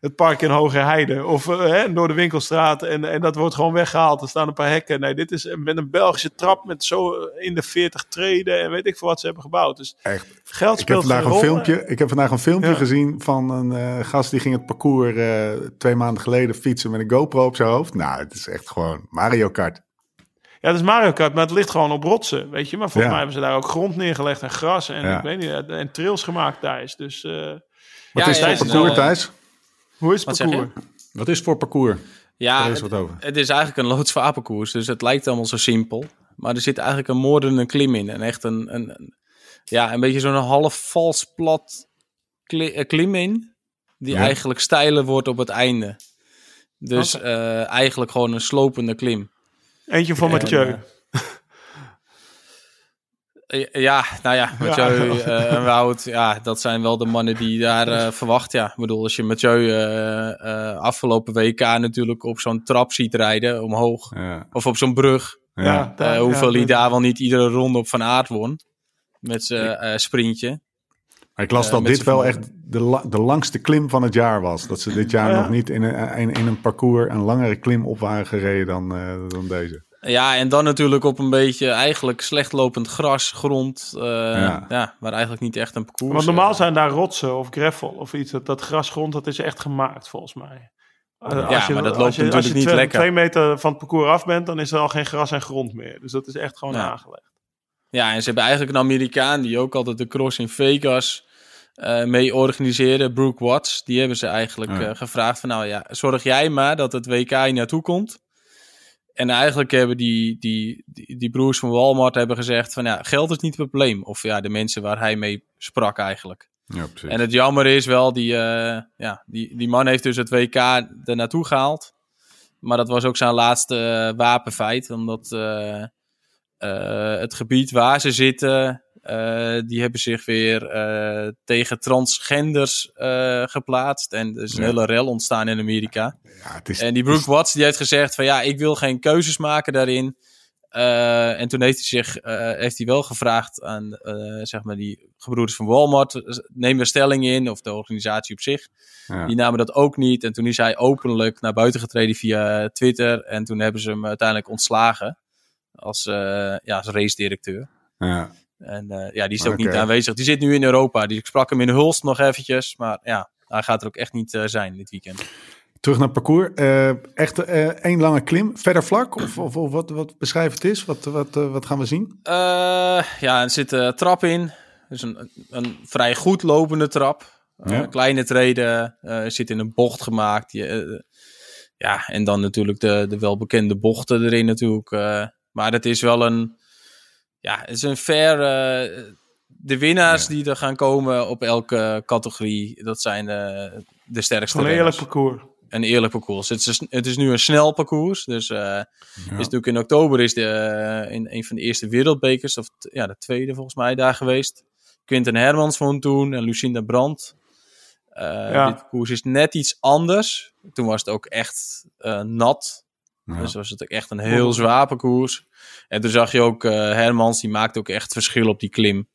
het park in Hoge Heide of eh, hè, door de winkelstraat en, en dat wordt gewoon weggehaald. Er staan een paar hekken. Nee, dit is met een Belgische trap met zo in de 40 treden en weet ik veel wat ze hebben gebouwd. Dus Echt. geld Ik heb speelt vandaag een filmpje, ik heb vandaag een filmpje Ja. gezien van een eh, gast die ging het parcours twee maanden geleden fietsen met een GoPro op zijn hoofd. Nou, het is echt gewoon Mario Kart. Ja, dat is Mario Kart, maar het ligt gewoon op rotsen, weet je. Maar volgens Ja. mij hebben ze daar ook grond neergelegd en gras en Ja. ik weet niet, en trails gemaakt daar is. Dus eh, Wat Ja, is ja, het voor parcours, Thijs? hoe is het Wat parcours? Wat is het voor parcours? Ja, is het, wat over. het is eigenlijk een loodsvaarparcours, dus het lijkt allemaal zo simpel. Maar er zit eigenlijk een moordende klim in. En echt een, een, een- ja, een beetje zo'n half vals plat eh, klim in. Die Ja. eigenlijk steiler wordt op het einde. Dus eh, eigenlijk gewoon een slopende klim. Eentje voor Mathieu. Ja, nou ja, Mathieu eh, en Wout, ja, dat zijn wel de mannen die je daar eh, verwacht. Ja, ik bedoel, als je Mathieu eh, eh, afgelopen WK natuurlijk op zo'n trap ziet rijden omhoog, Ja. of op zo'n brug, Ja. hoeveel ja, hij daar wel niet iedere ronde op Van Aert won. Met zijn eh, sprintje. Maar ik las Eh, dat dit wel echt de, la- de langste klim van het jaar was. Dat ze dit jaar Ja. nog niet in een, in, in een parcours een langere klim op waren gereden dan, eh, dan deze. Ja, en dan natuurlijk op een beetje eigenlijk slecht lopend gras, grond, eh, Ja. ja. maar eigenlijk niet echt een parcours. Want normaal zijn daar rotsen of gravel of iets. Dat, dat grasgrond, dat is echt gemaakt volgens mij. Eh, Ja, als je- maar dat als loopt je, als natuurlijk je niet twee, lekker. twee meter van het parcours af bent, dan is er al geen gras en grond meer. Dus dat is echt gewoon Ja. aangelegd. Ja, en ze hebben eigenlijk een Amerikaan die ook altijd de cross in Vegas eh, mee organiseerde, Brooke Watts. Die hebben ze eigenlijk Ja. eh, gevraagd van, nou ja, zorg jij maar dat het WK hier naartoe komt. En eigenlijk hebben die, die, die, die broers van Walmart hebben gezegd van, ja, geld is niet het probleem. Of ja, de mensen waar hij mee sprak eigenlijk. Ja, precies. En het jammer is wel, die, eh, ja, die, die man heeft dus het WK er naartoe gehaald. Maar dat was ook zijn laatste wapenfeit. Omdat het gebied waar ze zitten, eh, die hebben zich weer eh, tegen transgenders eh, geplaatst. En er is een Ja. hele rel ontstaan in Amerika. ja, het is, En die Brooke Watts die heeft gezegd van ja, ik wil geen keuzes maken daarin. Eh, en toen heeft hij zich eh, heeft hij wel gevraagd aan eh, zeg maar die gebroeders van Walmart, eh, neem er stelling in, of de organisatie op zich. ja. Die namen dat ook niet. En toen is hij openlijk naar buiten getreden via Twitter. En toen hebben ze hem uiteindelijk ontslagen als, eh ja, als race-directeur. ja. En eh, ja, die is ook niet aanwezig. Die zit nu in Europa. Die, ik sprak hem in Hulst nog eventjes. Maar ja, hij gaat er ook echt niet eh, zijn dit weekend. Terug naar het parcours. Echt één lange klim. Verder vlak? Of, of, of wat, wat beschrijf het is? Wat, wat, wat gaan we zien? Ja, er zit een trap in. Dus een, een vrij goed lopende trap. Ja. kleine treden. zit in een bocht gemaakt. Je, ja, en dan natuurlijk de, de welbekende bochten erin natuurlijk. Maar het is wel een... Ja, het is een fair... eh, de winnaars die er gaan komen op elke categorie, dat zijn eh, de sterkste een eerlijk parcours. Een eerlijk parcours. Het is, het is nu een snel parcours. Dus eh, is natuurlijk in oktober is de, in een van de eerste wereldbekers, of t- ja, de tweede volgens mij, daar geweest. Quinten Hermans won toen en Lucinda Brandt. Eh, Ja. Dit parcours is net iets anders. Toen was het ook echt nat. Ja. Dus was het echt een heel zwaar parcours. En toen zag je ook eh, Hermans, die maakte ook echt verschil op die klim.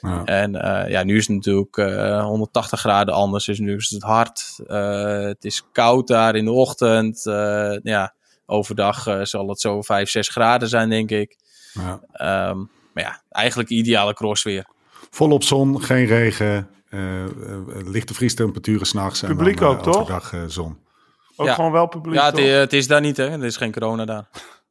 Ja. En eh, ja, nu is het natuurlijk eh, 180 graden anders. Dus nu is het hard. Eh, het is koud daar in de ochtend. Eh, ja, overdag eh, zal het zo 5, 6 graden zijn, denk ik. Ja. Ehm, maar ja, eigenlijk ideale cross weer. Volop zon, geen regen. eh, eh, lichte vriestemperaturen s'nachts. en Publiek dan, eh, ook, toch? overdag eh, zon. Ook Ja. gewoon wel publiek. Ja, het, toch? het is daar niet, hè? Er is geen corona daar.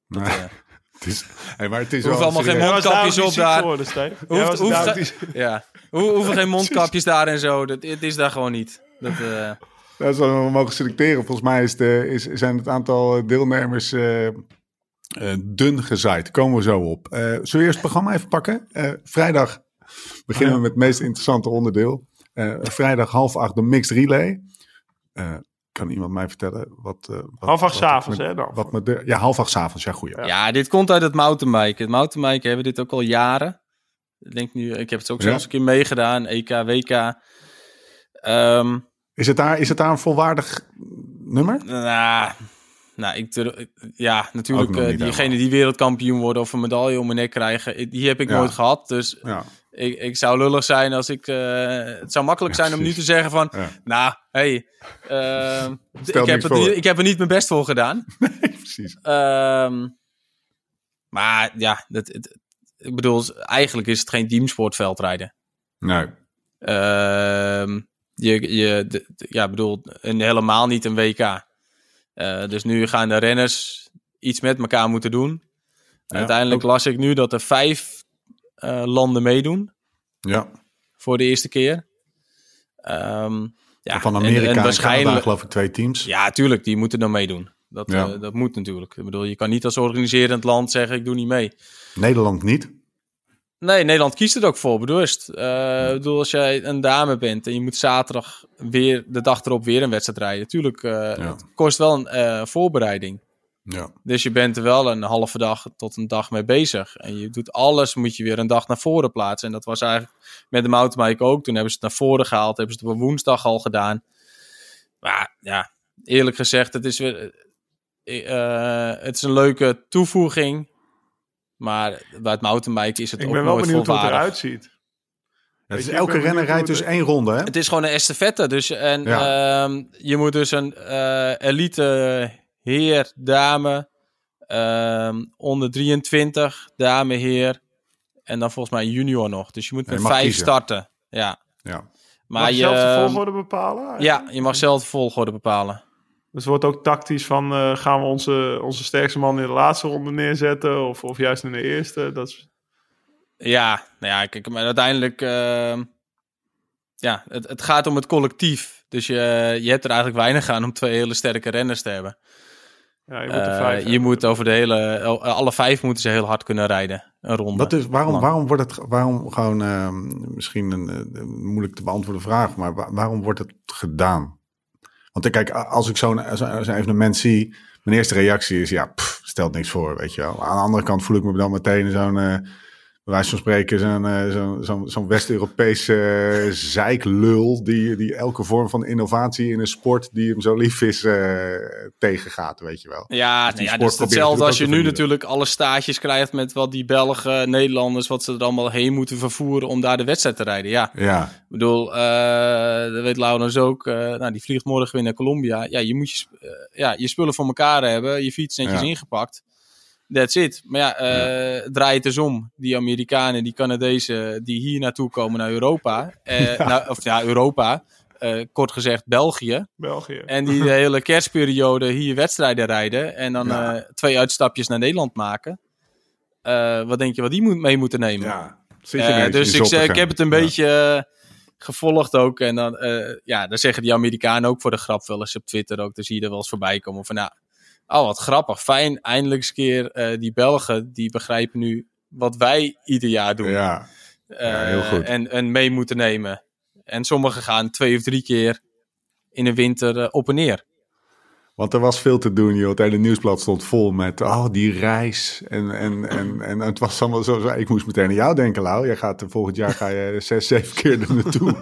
Nee, eh, het is, hey, maar het is hoeft allemaal geen serieus. Mondkapjes op daar. geworden, Hoeft- hoeft Ja, Ho hoeven geen mondkapjes daar en zo. Dat, het is daar gewoon niet. Dat, eh, Dat zullen we mogen selecteren. Volgens mij is de, is, zijn het aantal deelnemers eh, eh, dun gezaaid. Komen we zo op. Eh zullen we eerst het programma even pakken? Eh, vrijdag beginnen we met het meest interessante onderdeel. Eh, vrijdag half acht de mixed relay. Kan iemand mij vertellen wat... eh, wat Half acht s'avonds, hè, dan? Wat met de, ja, half acht s'avonds. Ja, goeie. Ja. Ja, dit komt uit het mountainbiken. Het mountainbiken hebben dit ook al jaren. Ik denk nu, ik heb het ook Ja. zelfs een keer meegedaan, EK, WK. Ehm, Is, het daar, is het daar een volwaardig nummer? nou, nou, ik ja, natuurlijk, diegenen die wereldkampioen worden of een medaille om hun nek krijgen, die heb ik Ja. nooit gehad. Dus Ja. ik, ik zou lullig zijn als ik... eh, het zou makkelijk zijn om nu te zeggen van... Nou, hey, eh, ik, heb het, ik heb er niet mijn best voor gedaan. Precies. Ehm, maar ja, het, het- ik bedoel, eigenlijk is het geen teamsportveldrijden. Nee. Ehm je, je, de- ja, bedoel, en helemaal niet een WK. Eh, dus nu gaan de renners iets met elkaar moeten doen. Ja, uiteindelijk ook- las ik nu dat er vijf eh, landen meedoen Ja. voor de eerste keer. Ehm, ja, Van Amerika en, en, Canada waarschijnlijk. geloof ik twee teams. Ja, tuurlijk, die moeten dan meedoen. Dat, Ja. eh, dat moet natuurlijk. Ik bedoel, je kan niet als organiserend land zeggen: ik doe niet mee. Nederland niet. Nee, Nederland kiest er ook voor, bewust. Eh, Ik bedoel, als jij een dame bent en je moet zaterdag weer de dag erop weer een wedstrijd rijden. Tuurlijk, eh, het kost wel een eh, voorbereiding. Ja. Dus je bent er wel een halve dag tot een dag mee bezig. En je doet alles, moet je weer een dag naar voren plaatsen. En dat was eigenlijk met de mountainbike ook. Toen hebben ze het naar voren gehaald, hebben ze het op een woensdag al gedaan. Maar ja, eerlijk gezegd, het is weer... het is een leuke toevoeging. Maar bij het mountainbiken is het Ik ook ben wel nooit benieuwd hoe het volwaardig. eruit ziet. Ik elke renner rijdt dus één ronde, hè? Het is gewoon een estafette. Dus en, Ja. ehm, je moet dus een eh, elite heer, dame, ehm, onder 23, dame, heer. En dan volgens mij junior nog. Dus je moet met vijf kiezen. starten. Ja. Ja. Maar Mag je ehm, zelf de volgorde bepalen? ja, je mag zelf de volgorde bepalen. Dus het wordt ook tactisch van eh, gaan we onze, onze sterkste man in de laatste ronde neerzetten of, of juist in de eerste. Dat is, Ja, nou ja, kijk, maar uiteindelijk... ehm, ja, het, het gaat om het collectief. Dus je, je hebt er eigenlijk weinig aan om twee hele sterke renners te hebben. ja, je moet er Eh, je moet over de hele, alle vijf moeten ze heel hard kunnen rijden. Een ronde. Wat is, waarom, Lang. waarom wordt het, waarom gewoon, ehm, misschien een, eh, moeilijk te beantwoorden vraag, maar wa- waarom wordt het gedaan? Want kijk, als ik zo'n zo, zo'n evenement zie, mijn eerste reactie is, ja, pff, stelt niks voor, weet je wel. Aan de andere kant voel ik me dan meteen zo'n, eh bij wijze van spreken, zo'n eh, zo'n zo'n zo'n West-Europese eh, zeiklul, die, die elke vorm van innovatie in een sport die hem zo lief is, eh, tegengaat, weet je wel. Ja, Dus ja sport dat is hetzelfde als je nu natuurlijk alle stages krijgt met wat die Belgen, Nederlanders, wat ze er allemaal heen moeten vervoeren om daar de wedstrijd te rijden. Ja, Ja, ik bedoel, eh, dat weet Laurens ook, eh, nou, die vliegt morgen weer naar Colombia. Ja, je moet je, eh, ja, je spullen voor elkaar hebben, je fiets netjes Ja. ingepakt. That's it. Maar ja, eh, draai het eens om. Die Amerikanen, die Canadezen die hier naartoe komen naar Europa. eh, nou, of ja, Europa. eh, kort gezegd België. België. En die de hele kerstperiode hier wedstrijden rijden. En dan Ja. twee uitstapjes naar Nederland maken. Wat denk je wat die moet, mee moeten nemen? ja. Je dus ik, ik heb het een beetje gevolgd ook. En dan, ja, dan zeggen die Amerikanen ook voor de grap wel eens op Twitter ook. Dan zie je er wel eens voorbij komen van nou, oh wat grappig, fijn. Eindelijk eens keer eh, die Belgen, die begrijpen nu wat wij ieder jaar doen. Ja, Ja, heel Eh, goed. En, en mee moeten nemen. En sommigen gaan twee of drie keer in de winter eh, op en neer. Want er was veel te doen, joh. Het hele nieuwsblad stond vol met, oh, die reis. En, en, en, en het was allemaal zo. Ik moest meteen aan jou denken, Lau. Jij gaat, eh, volgend jaar ga je zes, zeven keer er naartoe.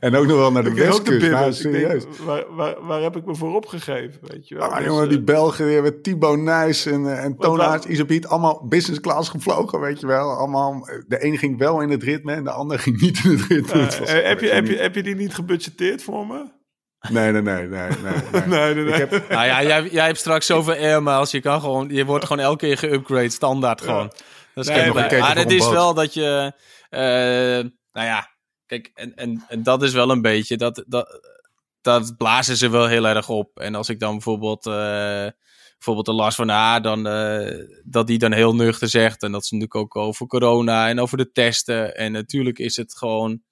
en ook nog wel naar de westkust. Nou, bibbers. Ik denk, serieus. waar, waar, waar heb ik me voor opgegeven? Weet je wel? Maar Dus, jongen, eh, die Belgen, die hebben Thibaut Nijs en, eh, en Toon waar- Aerts, Isabiet, allemaal business class gevlogen, weet je wel. Allemaal, de een ging wel in het ritme en de ander ging niet in het ritme. eh, Het eh, heb, je, heb, je, heb je die niet gebudgeteerd voor me? Nee, nee, nee, nee, nee. nee. Nee, nee, nee. Ik heb, Nou ja, jij, jij hebt straks zoveel air miles. Je, kan gewoon, je wordt gewoon elke keer geupgrade, standaard gewoon. Dat is Nee, maar het is wel dat je... eh, nou ja, kijk, en, en, en dat is wel een beetje... Dat, dat, dat blazen ze wel heel erg op. En als ik dan bijvoorbeeld... eh, bijvoorbeeld de Lars van Haar, dan, eh, dat die dan heel nuchter zegt. En dat is natuurlijk ook over corona en over de testen. En natuurlijk is het gewoon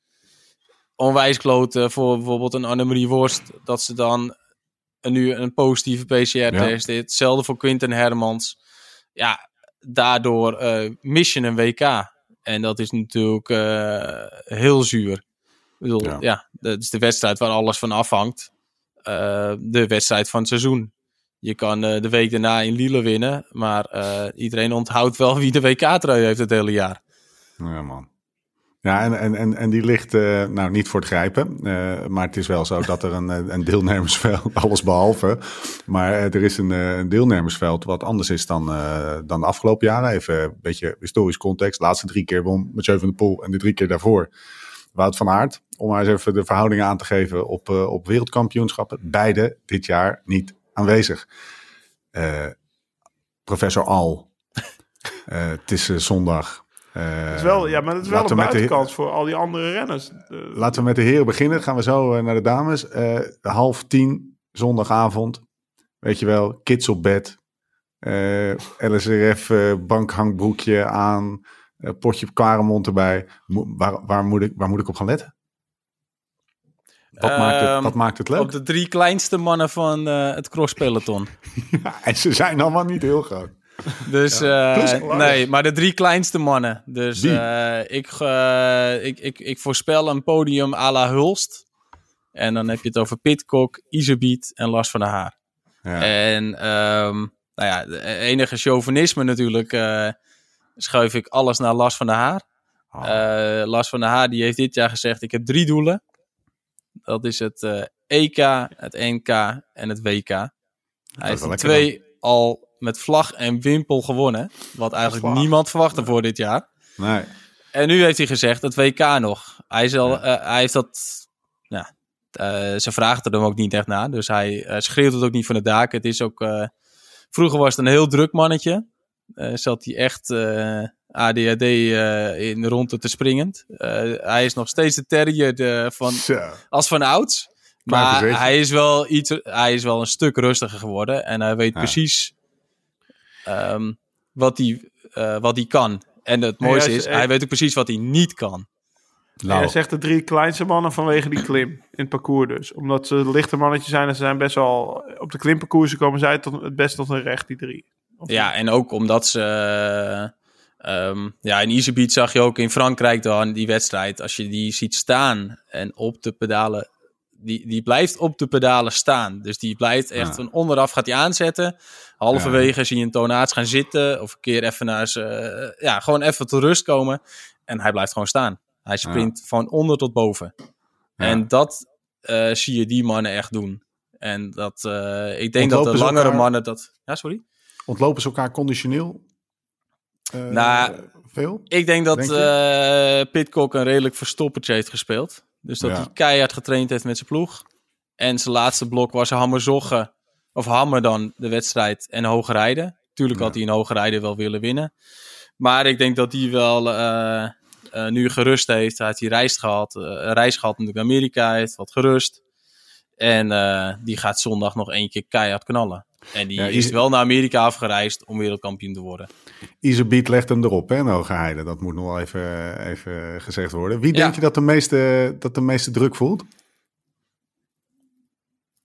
onwijs kloten voor bijvoorbeeld een Annemarie Worst. Dat ze dan een, nu een positieve PCR-test heeft. Hetzelfde voor Quinten Hermans. Ja, daardoor mis je een WK. En dat is natuurlijk eh, heel zuur. Ik bedoel, Ja. ja. dat is de wedstrijd waar alles van afhangt. Eh, de wedstrijd van het seizoen. Je kan de week daarna in Lille winnen, maar iedereen onthoudt wel wie de WK-trui heeft het hele jaar. ja, man. Ja, en, en, en, en die ligt uh, nou niet voor het grijpen. Uh, maar het is wel zo dat er een, een deelnemersveld, alles behalve. Maar er is een, een, deelnemersveld wat anders is dan, dan de afgelopen jaren. Even een beetje historisch context. De laatste drie keer won Mathieu van der Poel en de drie keer daarvoor Wout van Aert. Om maar eens even de verhoudingen aan te geven op, op wereldkampioenschappen. Beide dit jaar niet aanwezig. professor Al. het is zondag. Uh, is wel, ja, maar het is wel een buitenkans voor al die andere renners. Laten we met de heren beginnen. Gaan we zo uh, naar de dames. Uh, half tien, zondagavond. Weet je wel, kids op bed. LSRF bankhangbroekje aan. potje Kwaremond erbij. Mo waar, waar, moet ik, waar moet ik op gaan letten? Wat, maakt, het, wat maakt het leuk? Op de drie kleinste mannen van het crosspeloton. ja, en ze zijn allemaal niet heel groot. Dus uh, nee, maar de drie kleinste mannen. Dus uh, ik, uh, ik, ik, ik voorspel een podium à la Hulst. En dan heb je het over Pitcock, Iserbiet en Lars van der Haar. Ja. En um, nou ja, enige chauvinisme natuurlijk schuif ik alles naar Lars van der Haar. Oh. Lars van der Haar die heeft dit jaar gezegd, ik heb drie doelen. Dat is het EK, het NK en het WK. Hij heeft twee al met vlag en wimpel gewonnen. Wat eigenlijk niemand verwachtte voor dit jaar. Nee. En nu heeft hij gezegd, het WK nog. Hij, zal, ja. uh, hij heeft dat... Ja, uh, ze vragen er hem ook niet echt naar. Dus hij uh, schreeuwt het ook niet van de daken. Het is ook... vroeger was het een heel druk mannetje. zat hij echt ADHD in de ronde te springend. hij is nog steeds de terrier de, van, als van ouds. Maar hij is, wel iets, hij is wel een stuk rustiger geworden. En hij weet ja. precies um, wat hij uh, wat hij kan. En het mooiste is, hij weet ook precies wat hij niet kan. Nou. Hij zegt de drie kleinste mannen vanwege die klim in het parcours dus. Omdat ze lichte mannetjes zijn en ze zijn best wel... Op de klimparcours komen zij tot, het best tot een recht, die drie. Of ja, en ook omdat ze... Um, ja, in Iserbiet zag je ook in Frankrijk dan die wedstrijd. Als je die ziet staan en op de pedalen die, die blijft op de pedalen staan. Dus die blijft echt van onderaf gaat hij aanzetten. Halverwege zie je een toonaards gaan zitten. Of een keer even naar zijn... ja, gewoon even tot rust komen. En hij blijft gewoon staan. Hij sprint van onder tot boven. En dat uh, zie je die mannen echt doen. En dat, uh, ik denk Ontlopen dat de langere elkaar... mannen dat... Ja, sorry? Ontlopen ze elkaar conditioneel? Uh, nou, veel? Ik denk dat denk Pitcock een redelijk verstoppertje heeft gespeeld. Dus dat hij keihard getraind heeft met zijn ploeg. En zijn laatste blok was Hammer Zoggen. Of Hammer dan de wedstrijd en hoge rijden. Tuurlijk had hij in hoge rijden wel willen winnen. Maar ik denk dat hij wel uh, uh, nu gerust heeft. Hij heeft die reis gehad. Uh, reis gehad natuurlijk naar Amerika. Hij heeft wat gerust. En die gaat zondag nog één keer keihard knallen. En die ja, is wel naar Amerika afgereisd om wereldkampioen te worden. Iserbiet legt hem erop, hè, Hoge Heide. Dat moet nog wel even, even gezegd worden. Wie ja. denk je dat de, meeste, dat de meeste druk voelt?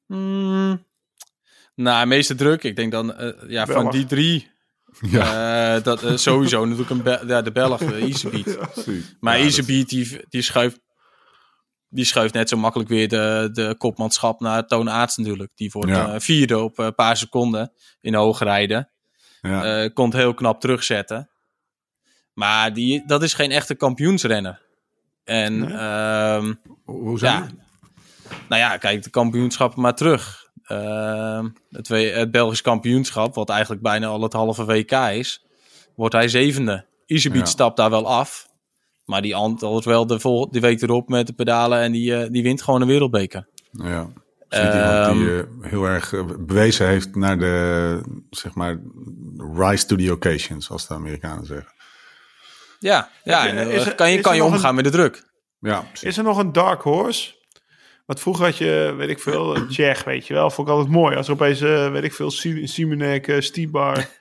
Mm, nou, meeste druk. Ik denk dan uh, ja, van die drie. Ja. Uh, dat, uh, sowieso natuurlijk een Be ja, de Belg, Iserbiet. Maar ja, Iserbiet die, die schuift die schuift net zo makkelijk weer de, de kopmanschap naar Toon Aarts natuurlijk. Die wordt ja. uh, vierde op een paar seconden in hoog rijden. Ja. Uh, komt heel knap terugzetten. Maar die, dat is geen echte kampioensrenner. En nee. uh, hoe zijn Nou ja, kijk de kampioenschappen maar terug. Uh, het, het Belgisch kampioenschap, wat eigenlijk bijna al het halve WK is, wordt hij zevende. Iserbiet ja. stapt daar wel af. Maar die antwoordt wel de, vol de week erop met de pedalen en die, uh, die wint gewoon een wereldbeker. Ja. Um, die uh, heel erg uh, bewezen heeft naar de, zeg maar, rise to the occasion, zoals de Amerikanen zeggen. Ja, ja en, is er, kan je, kan je omgaan een, met de druk. Ja, is er nog een dark horse? Want vroeger had je, weet ik veel, Tsjech, weet je wel. Vond ik altijd mooi. Als er opeens, uh, weet ik veel, Simonek, uh, Stibar...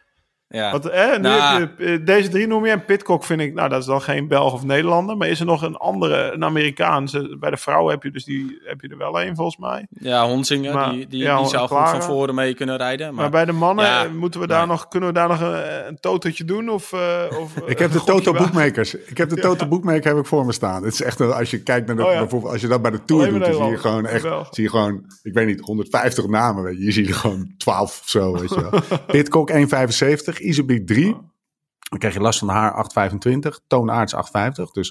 Ja. Want, eh, nu nou, heb je, eh, deze drie noem je. En Pitcock vind ik, nou dat is dan geen Belg of Nederlander. Maar is er nog een andere, een Amerikaanse? Bij de vrouwen heb je dus die, heb je er wel een volgens mij. Ja, Honsinger, maar, die, die, ja, die zou goed van voren mee kunnen rijden. Maar, maar bij de mannen ja, moeten we daar nog, kunnen we daar nog een, een totootje doen? Of, uh, of ik heb de Toto Bookmakers. Ik heb de Toto Bookmaker heb ik voor me staan. Het is echt, als je kijkt naar de, oh, bijvoorbeeld, als je dat bij de Tour doet, dan zie je gewoon echt, zie je gewoon, ik weet niet, 150 namen. Weet je. je ziet er gewoon 12 of zo, weet je wel. Pitcock 1,75, Iserbeek 3. Dan krijg je last van de haar 8,25. Toonaards 8,50. Dus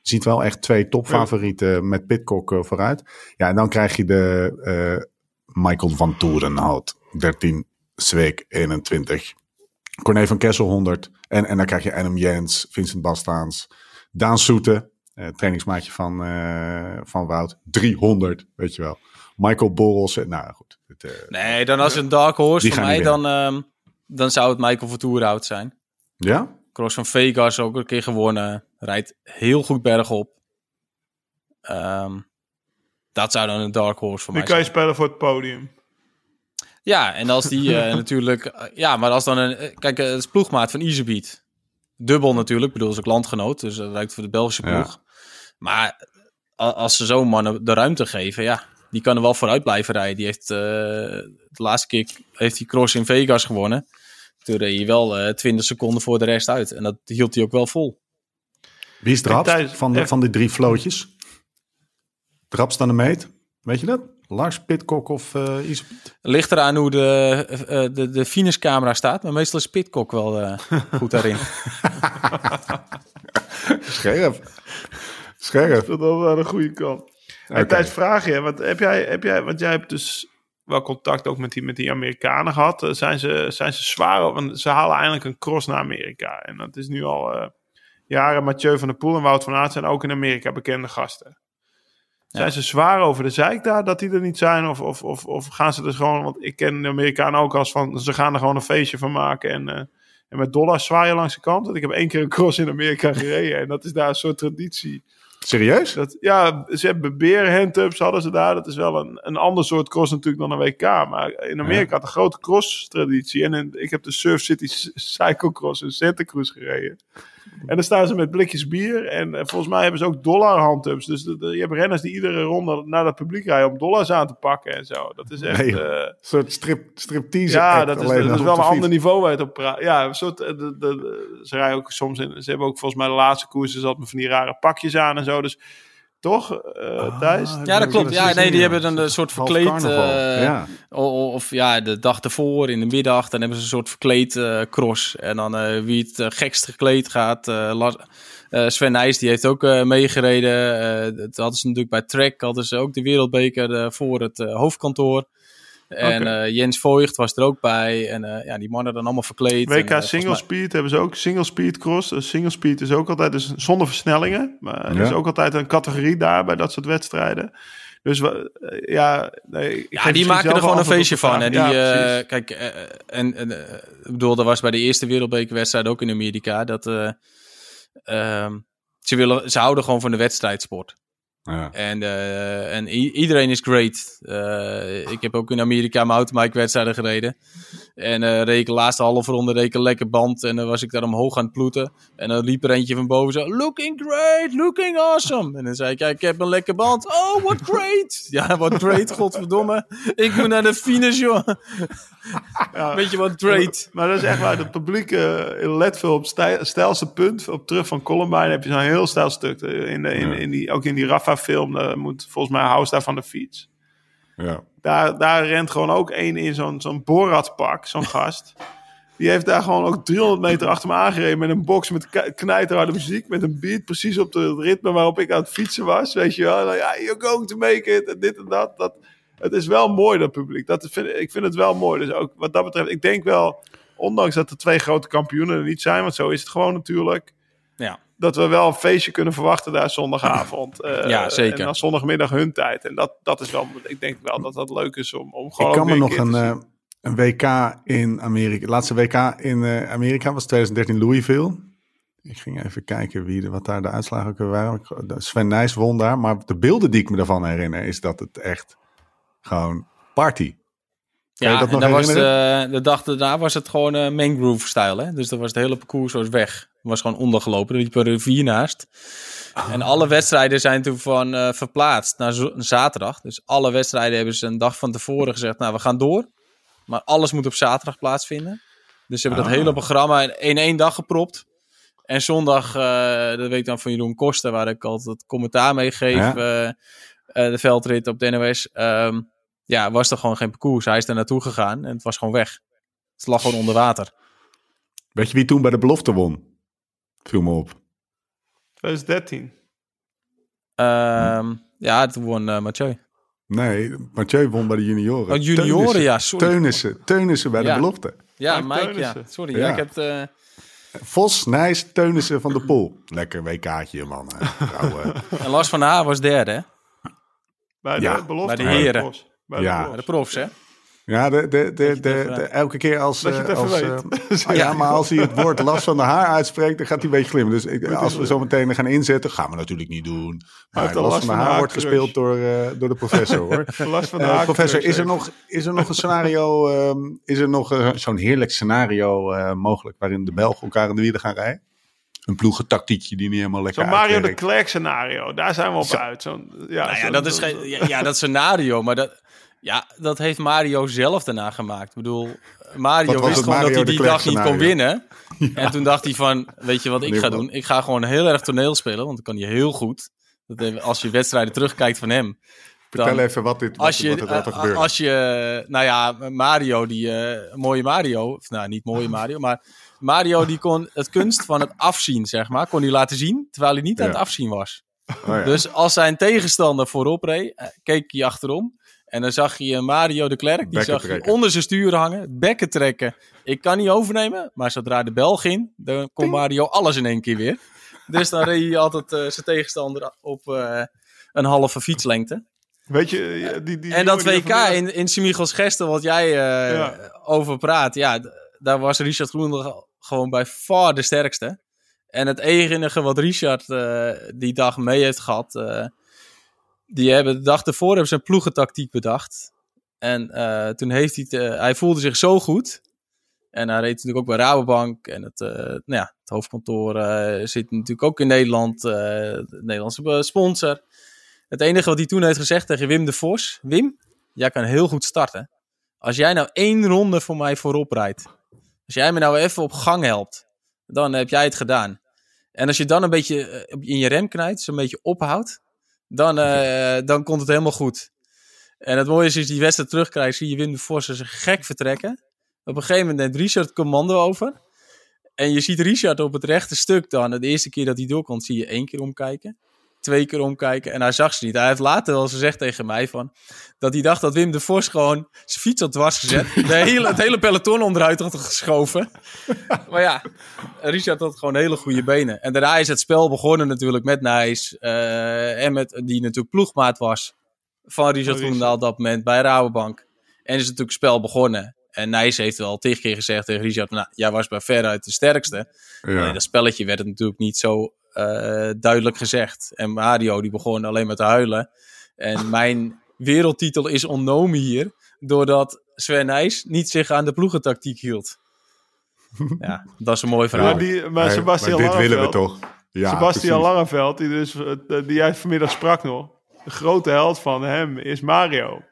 Je ziet wel echt twee topfavorieten met Pitcock eh, vooruit. Ja, en dan krijg je de eh, Michael van Toerenhout. 13, Zweek 21. Corné van Kessel 100. En, en dan krijg je Adam Jens, Vincent Bastaans, Daan Soete, eh, trainingsmaatje van, eh, van Wout. 300, weet je wel. Michael Borrels. Nou goed. Het, Nee, dan als een dark horse voor mij, dan, ehm, dan zou het Michael Vertoerhout zijn. Ja? Cross van Vegas ook een keer gewonnen. Rijdt heel goed bergop. Ehm dat zou dan een dark horse voor Die mij kan je zijn. spelen voor het podium. Ja, en als die eh, natuurlijk... eh, ja, maar als dan een... eh, kijk, het is ploegmaat van Easybeat. Dubbel natuurlijk. Ik bedoel, is ook landgenoot. Dus dat rijdt voor de Belgische Ja. ploeg. Maar als ze zo'n mannen de ruimte geven, ja... Die kan er wel vooruit blijven rijden. Die heeft... eh, de laatste keer heeft hij cross in Vegas gewonnen. Toen reed hij wel eh 20 seconden voor de rest uit. En dat hield hij ook wel vol. Wie is Draps van, de, van die drie flootjes? Draps dan de meet? Weet je dat? Lars, Pitcock of eh Is Ligt eraan hoe de, eh, eh, de, de finishcamera staat. Maar meestal is Pitcock wel eh, goed daarin. Scherp. Scherp. Dat is wel de goede kant. Thijs, vraag je, want heb jij, heb jij, want jij hebt dus wel contact ook met die, met die Amerikanen gehad. Eh, Zijn ze, zijn ze zwaar? Want ze halen eindelijk een cross naar Amerika. En dat is nu al eh, jaren. Mathieu van der Poel en Wout van Aert zijn ook in Amerika bekende gasten. Zijn ze zwaar over de zeik daar dat die er niet zijn? Of, of, of, of gaan ze dus gewoon... Want ik ken de Amerikanen ook als van... Ze gaan er gewoon een feestje van maken. En, eh, en met dollars zwaaien langs de kant. Want ik heb één keer een cross in Amerika gereden. En dat is daar een soort traditie. Serieus? Dat, ja, ze hebben beer-handtups hadden ze daar. Dat is wel een, een ander soort cross natuurlijk dan een WK. Maar in Amerika had een grote cross-traditie. En in- ik heb de Surf City Cyclocross in Santa Cruz gereden. En dan staan ze met blikjes bier. En eh, volgens mij hebben ze ook dollar-handtups. Dus de- de- je hebt renners die iedere ronde naar het publiek rijden om dollars aan te pakken en zo. Dat is echt... Nee, eh, Een soort strip, striptease. ja, dat is, dat is wel een ander niveau waar je het op praat. Ja, een soort, eh, de, ze rijden ook soms in. Ze hebben ook volgens mij de laatste koersen zat met van die rare pakjes aan en zo. Dus toch, eh Thijs? Ah, Ja, dat klopt. Ja, nee, die hebben dan een soort Half verkleed... eh, ja. Of ja, de dag ervoor, in de middag, dan hebben ze een soort verkleed eh, cross. En dan eh, wie het eh, gekst gekleed gaat. eh, Lars- eh, Sven Nijs, die heeft ook eh, meegereden. Eh, dat hadden ze natuurlijk bij Trek, hadden ze ook de wereldbeker eh, voor het eh, hoofdkantoor. En eh, Jens Voigt was er ook bij. En eh, ja, die mannen dan allemaal verkleed. WK En, eh, single mij- speed hebben ze ook. Single speed cross. Dus single speed is ook altijd dus zonder versnellingen. Maar er is ook altijd een categorie daar bij dat soort wedstrijden. Dus ja, nee, Ja, die maken er gewoon een feestje van. En die. Ja, eh, kijk, en, en ik bedoel, dat was bij de eerste wereldbekerwedstrijd ook in Amerika. Dat eh, ehm, ze, willen, ze houden gewoon van de wedstrijdsport. En, eh, en iedereen is great. Eh, ik heb ook in Amerika mijn autobike wedstrijden gereden. En eh ik de laatste halve ronde een lekker band. En dan was ik daar omhoog aan het ploeten. En dan liep er eentje van boven zo... Looking great, looking awesome. En dan zei ik, ja, ik heb een lekker band. Oh, what great. Ja, what great, godverdomme. Ik moet naar de finish, joh. Ja. Weet je wat great? Maar dat is echt waar. Het publiek eh, in Leadville op stijl, stijlste punt. Op terug van Columbine heb je zo'n heel stijl stuk. Eh, In de, in, in die, ook in die Rafa-film eh, moet volgens mij House daar van de fiets. Ja. Daar, daar rent gewoon ook één in zo'n zo'n Borat-pak, zo'n gast. Die heeft daar gewoon ook 300 meter achter me aangereden met een box met knijterharde muziek. Met een beat precies op de ritme waarop ik aan het fietsen was. Weet je wel. Nou ja, you're going to make it. En dit en dat. dat het is wel mooi, dat publiek. Dat vind, ik vind het wel mooi. Dus ook wat dat betreft, ik denk wel, ondanks dat er twee grote kampioenen er niet zijn, want zo is het gewoon natuurlijk. Ja. Dat we wel een feestje kunnen verwachten daar zondagavond. Eh, Ja, zeker. En dan zondagmiddag hun tijd. En dat, dat is wel, ik denk wel dat dat leuk is om, om gewoon Ik kan me nog een, te eh, een WK in Amerika. De laatste WK in eh, Amerika was 2013 Louisville. Ik ging even kijken wie, de- wat daar de uitslagen ook weer waren. Sven Nijs won daar. Maar de beelden die ik me daarvan herinner, is dat het echt gewoon party. Kan Ja, dat en dan was de, de dag daarna was het gewoon eh mangrove-style. Hè? Dus dan was het hele parcours was weg. Het was gewoon ondergelopen. Er liep een rivier naast. En alle wedstrijden zijn toen van eh, verplaatst naar zaterdag. Dus alle wedstrijden hebben ze een dag van tevoren gezegd... nou, we gaan door. Maar alles moet op zaterdag plaatsvinden. Dus ze hebben dat Ah. hele programma in, één dag gepropt. En zondag, eh, dat weet ik dan van Jeroen Koster... waar ik altijd commentaar mee geef... Ja. eh, eh, de veldrit op de NOS... ehm, ja, was er gewoon geen parcours. Hij is daar naartoe gegaan en het was gewoon weg. Het lag gewoon onder water. Weet je wie toen bij de belofte won? Viel me op. 2013. Ehm, ja, toen won eh, Mathieu. Nee, Mathieu won bij de junioren. Oh, junioren, Teunissen. ja, sorry. Teunissen, Teunissen bij Ja. de belofte. Ja, Mike Mike, ja. Sorry, Ja. ja. ik heb eh, Vos, Nijs, Teunissen van de Poel. Lekker WK'tje, man. en Lars van Haar was derde, hè? Bij de Ja, belofte. bij de heren. De Ja. profs. De profs, hè? Ja, de, de, de, de, elke keer als, Dat je het eh, even als, weet. ja, maar als hij het woord last van de haar uitspreekt, dan gaat hij een beetje glimmen. Dus ik, als we zo meteen gaan inzetten, gaan we natuurlijk niet doen. Maar last van de haar wordt gespeeld door, eh, door de professor, hoor. Last van de Eh, haak- professor, is er nog, is er nog een scenario, ehm, is er nog eh, zo'n heerlijk scenario eh, mogelijk waarin de Belgen elkaar in de wielen gaan rijden? Een ploegentactiekje die niet helemaal lekker Zo'n Mario de. Klerk scenario, daar zijn we op Zo. uit. Zo'n, ja, Nou ja, dat is zo'n- geen, ja, ja, dat scenario, maar dat, ja, dat heeft Mario zelf daarna gemaakt. Ik bedoel, Mario wist gewoon Mario dat hij die dag niet kon winnen. En toen dacht hij van, weet je wat ik ga doen? Ik ga gewoon heel erg toneel spelen, want dat kan hij heel goed. Dat, heeft- als je wedstrijden terugkijkt van hem. Vertel even wat, dit, wat, Als je, wat, er- eh, gebeurde. als je, nou ja, Mario, die eh, mooie Mario, of nou niet mooie Mario, maar Mario die kon het kunst van het afzien, zeg maar, kon hij laten zien, terwijl hij niet aan het afzien was. Oh ja. Dus als zijn tegenstander voorop reed, eh, keek hij achterom. En dan zag je Mario de Klerk, die zag je onder zijn stuur hangen, bekken trekken. Ik kan niet overnemen, maar zodra de bel ging, dan kon Mario alles in één keer weer. Dus dan reed hij altijd eh, zijn tegenstander op eh, een halve fietslengte. Weet je, die, die En dat WK vandaag- in, in Simichels Gesten, wat jij eh, Ja. over praat, ja, daar was Richard Groenendal gewoon bij far de sterkste. En het enige wat Richard eh, die dag mee heeft gehad, eh, die hebben de dag ervoor hebben een ploegentactiek bedacht. En eh, toen heeft hij, eh, hij voelde zich zo goed. En hij reed natuurlijk ook bij Rabobank. En het, eh, nou ja, het hoofdkantoor zit natuurlijk ook in Nederland. de Nederlandse sponsor. Het enige wat hij toen heeft gezegd tegen Wim de Vos. Wim, jij kan heel goed starten. Als jij nou één ronde voor mij voorop rijdt. Als jij me nou even op gang helpt. Dan heb jij het gedaan. En als je dan een beetje in je rem knijpt. Zo'n beetje ophoudt. Dan, eh, dan komt het helemaal goed. En het mooie is, als je die wedstrijd terugkrijgt. Zie je Wim de Vos als een gek vertrekken. Op een gegeven moment neemt Richard het commando over. En je ziet Richard op het rechte stuk dan. De eerste keer dat hij doorkomt, zie je één keer omkijken. Twee keer omkijken. En hij zag ze niet. Hij heeft later wel eens gezegd tegen mij van... Dat hij dacht dat Wim de Vos gewoon zijn fiets had dwars gezet. De hele, het hele peloton onderuit had geschoven. Maar ja, Richard had gewoon hele goede benen. En daarna is het spel begonnen natuurlijk met Nijs. eh, en met, die natuurlijk ploegmaat was. Van Richard. Groenendaal op dat moment bij Rabobank. En is natuurlijk spel begonnen. En Nijs heeft wel tig keer gezegd tegen Richard... Nou, jij was bij veruit de sterkste. ja. Nee, dat spelletje werd het natuurlijk niet zo duidelijk gezegd. En Mario die begon alleen maar te huilen. En mijn wereldtitel is ontnomen hier... doordat Sven Nijs niet zich aan de ploegentactiek hield. Ja, dat is een mooi verhaal. Maar, die, maar Sebastian maar dit willen we toch? Ja, Sebastian precies. Langeveld, die, dus, eh, die jij vanmiddag sprak nog. De grote held van hem is Mario.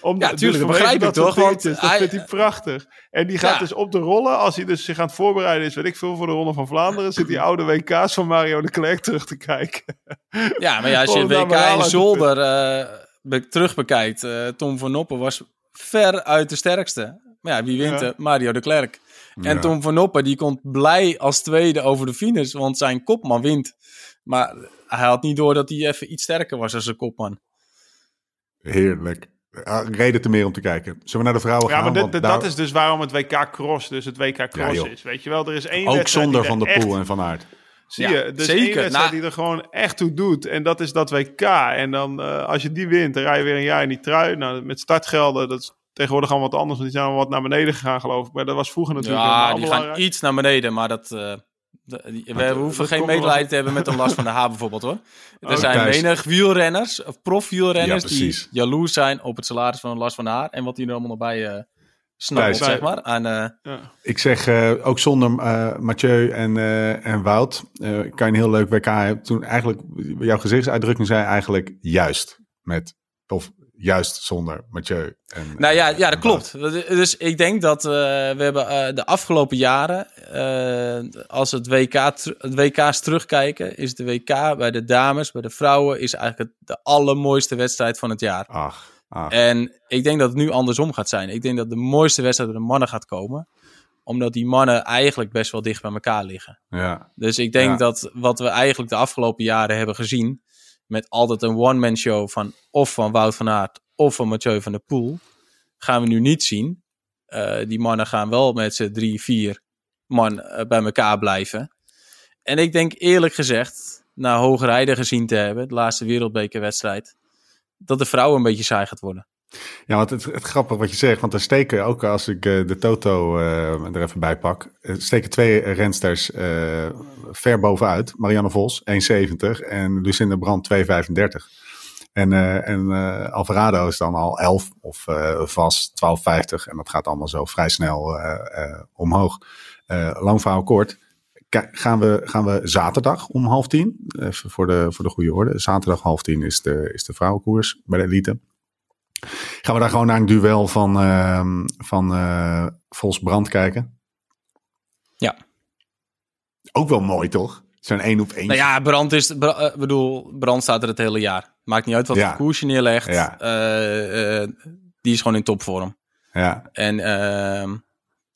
Om, Ja, tuurlijk, dat vanwege begrijp ik dat toch, want dat hij- vindt hij prachtig. En die gaat Ja. dus op de rollen, als hij dus zich aan het voorbereiden is, weet ik veel, voor de Ronde van Vlaanderen, zit die oude WK's van Mario de Klerk terug te kijken. Ja, maar ja, als je WK in Zolder eh, be- terugbekijkt... eh, Tom van Noppen was ver uit de sterkste. Maar ja, wie wint Ja. er? Mario de Klerk. En Ja. Tom van Noppen die komt blij als tweede over de finish, want zijn kopman wint. Maar hij had niet door dat hij even iets sterker was als zijn kopman. Heerlijk. Reden te meer om te kijken. Zullen we naar de vrouwen Ja, gaan? maar dit- dit- daar- dat is dus waarom het WK Cross dus het WK Cross is. Weet je wel, er is één Ook zonder Van der echt- Poel en Van Aert. Zie Ja, je, dus zeker. één wedstrijd Nou- die er gewoon echt toe doet. En dat is dat WK. En dan, eh, als je die wint, dan rij je weer een jaar in die trui. Nou, met startgelden, dat is tegenwoordig allemaal wat anders. Want die zijn allemaal wat naar beneden gegaan, geloof ik. Maar dat was vroeger natuurlijk Ja, die belangrijk. gaan iets naar beneden, maar dat... eh, de- we hoeven dat geen medelijden te hebben met een last van de H bijvoorbeeld hoor. Er Oh, zijn Thijs. menig wielrenners, of profwielrenners, Ja, die jaloers zijn op het salaris van een last van de Haar. En wat die er allemaal nog bij eh snapt, zeg maar. Aan, eh, Ja. Ik zeg eh, ook zonder eh, Mathieu en, eh, en Wout eh, kan je een heel leuk WK hebben. Toen eigenlijk, jouw gezichtsuitdrukking zei eigenlijk juist met, of juist zonder Mathieu. En, Nou ja, ja dat klopt. Dus ik denk dat eh, we hebben eh, de afgelopen jaren, eh, als het, WK het WK's terugkijken, is de WK bij de dames, bij de vrouwen, is eigenlijk het, de allermooiste wedstrijd van het jaar. Ach, ach. En ik denk dat het nu andersom gaat zijn. Ik denk dat de mooiste wedstrijd bij de mannen gaat komen, omdat die mannen eigenlijk best wel dicht bij elkaar liggen. ja. Dus ik denk Ja. dat wat we eigenlijk de afgelopen jaren hebben gezien, met altijd een one-man show van of van Wout van Aert of van Mathieu van der Poel, gaan we nu niet zien. Eh, die mannen gaan wel met z'n drie, vier man eh, bij elkaar blijven. En ik denk eerlijk gezegd, na hoogrijden gezien te hebben, de laatste wereldbekerwedstrijd, dat de vrouwen een beetje saai gaat worden. Ja, want het, het grappig wat je zegt, want er steken ook als ik eh, de Toto eh, er even bij pak, eh, steken twee rensters eh, ver bovenuit. Marianne Vos 1,70 en Lucinda Brand 2,35. En, en Alvarado is dan al 11 of vast 12,50 en dat gaat allemaal zo vrij snel omhoog. Lang verhaal kort. Gaan we, gaan we zaterdag om half tien, even voor de, voor de goede orde. Zaterdag half tien is de, is de vrouwenkoers bij de elite. Gaan we daar gewoon naar een duel van, ehm van eh Vos Brand kijken? Ja. Ook wel mooi, toch? Zo'n één op één. Nou ja, Brand is, Bra- eh, bedoel, Brand staat er het hele jaar. Maakt niet uit wat Ja. voor koers je neerlegt. Ja. Eh, eh, die is gewoon in topvorm. Ja, En ehm,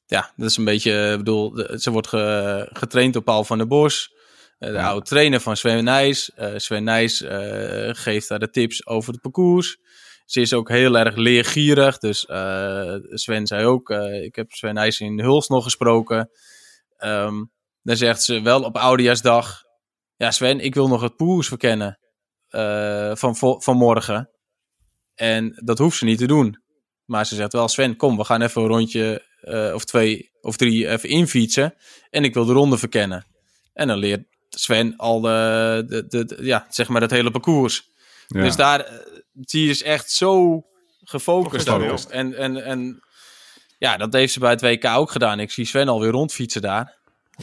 ja, dat is een beetje, ik bedoel, ze wordt ge- getraind door Paul van der Bos. eh, de Ja. oude trainer van Sven Nijs. Eh, Sven Nijs eh, geeft haar de tips over het parcours. Ze is ook heel erg leergierig. Dus eh, Sven zei ook, eh, ik heb Sven Nijs in Huls nog gesproken. Ehm, dan zegt ze wel op Oudejaarsdag, ja Sven, ik wil nog het parcours verkennen eh, van, van morgen. En dat hoeft ze niet te doen. Maar ze zegt wel, Sven, kom, we gaan even een rondje of twee of drie even infietsen. En ik wil de ronde verkennen. En dan leert Sven al de, de, de, de- ja, zeg maar het hele parcours. ja. Dus daar, die is echt zo gefocust Gefocust. op. En, en, en ja, dat heeft ze bij het WK ook gedaan. Ik zie Sven alweer rondfietsen daar.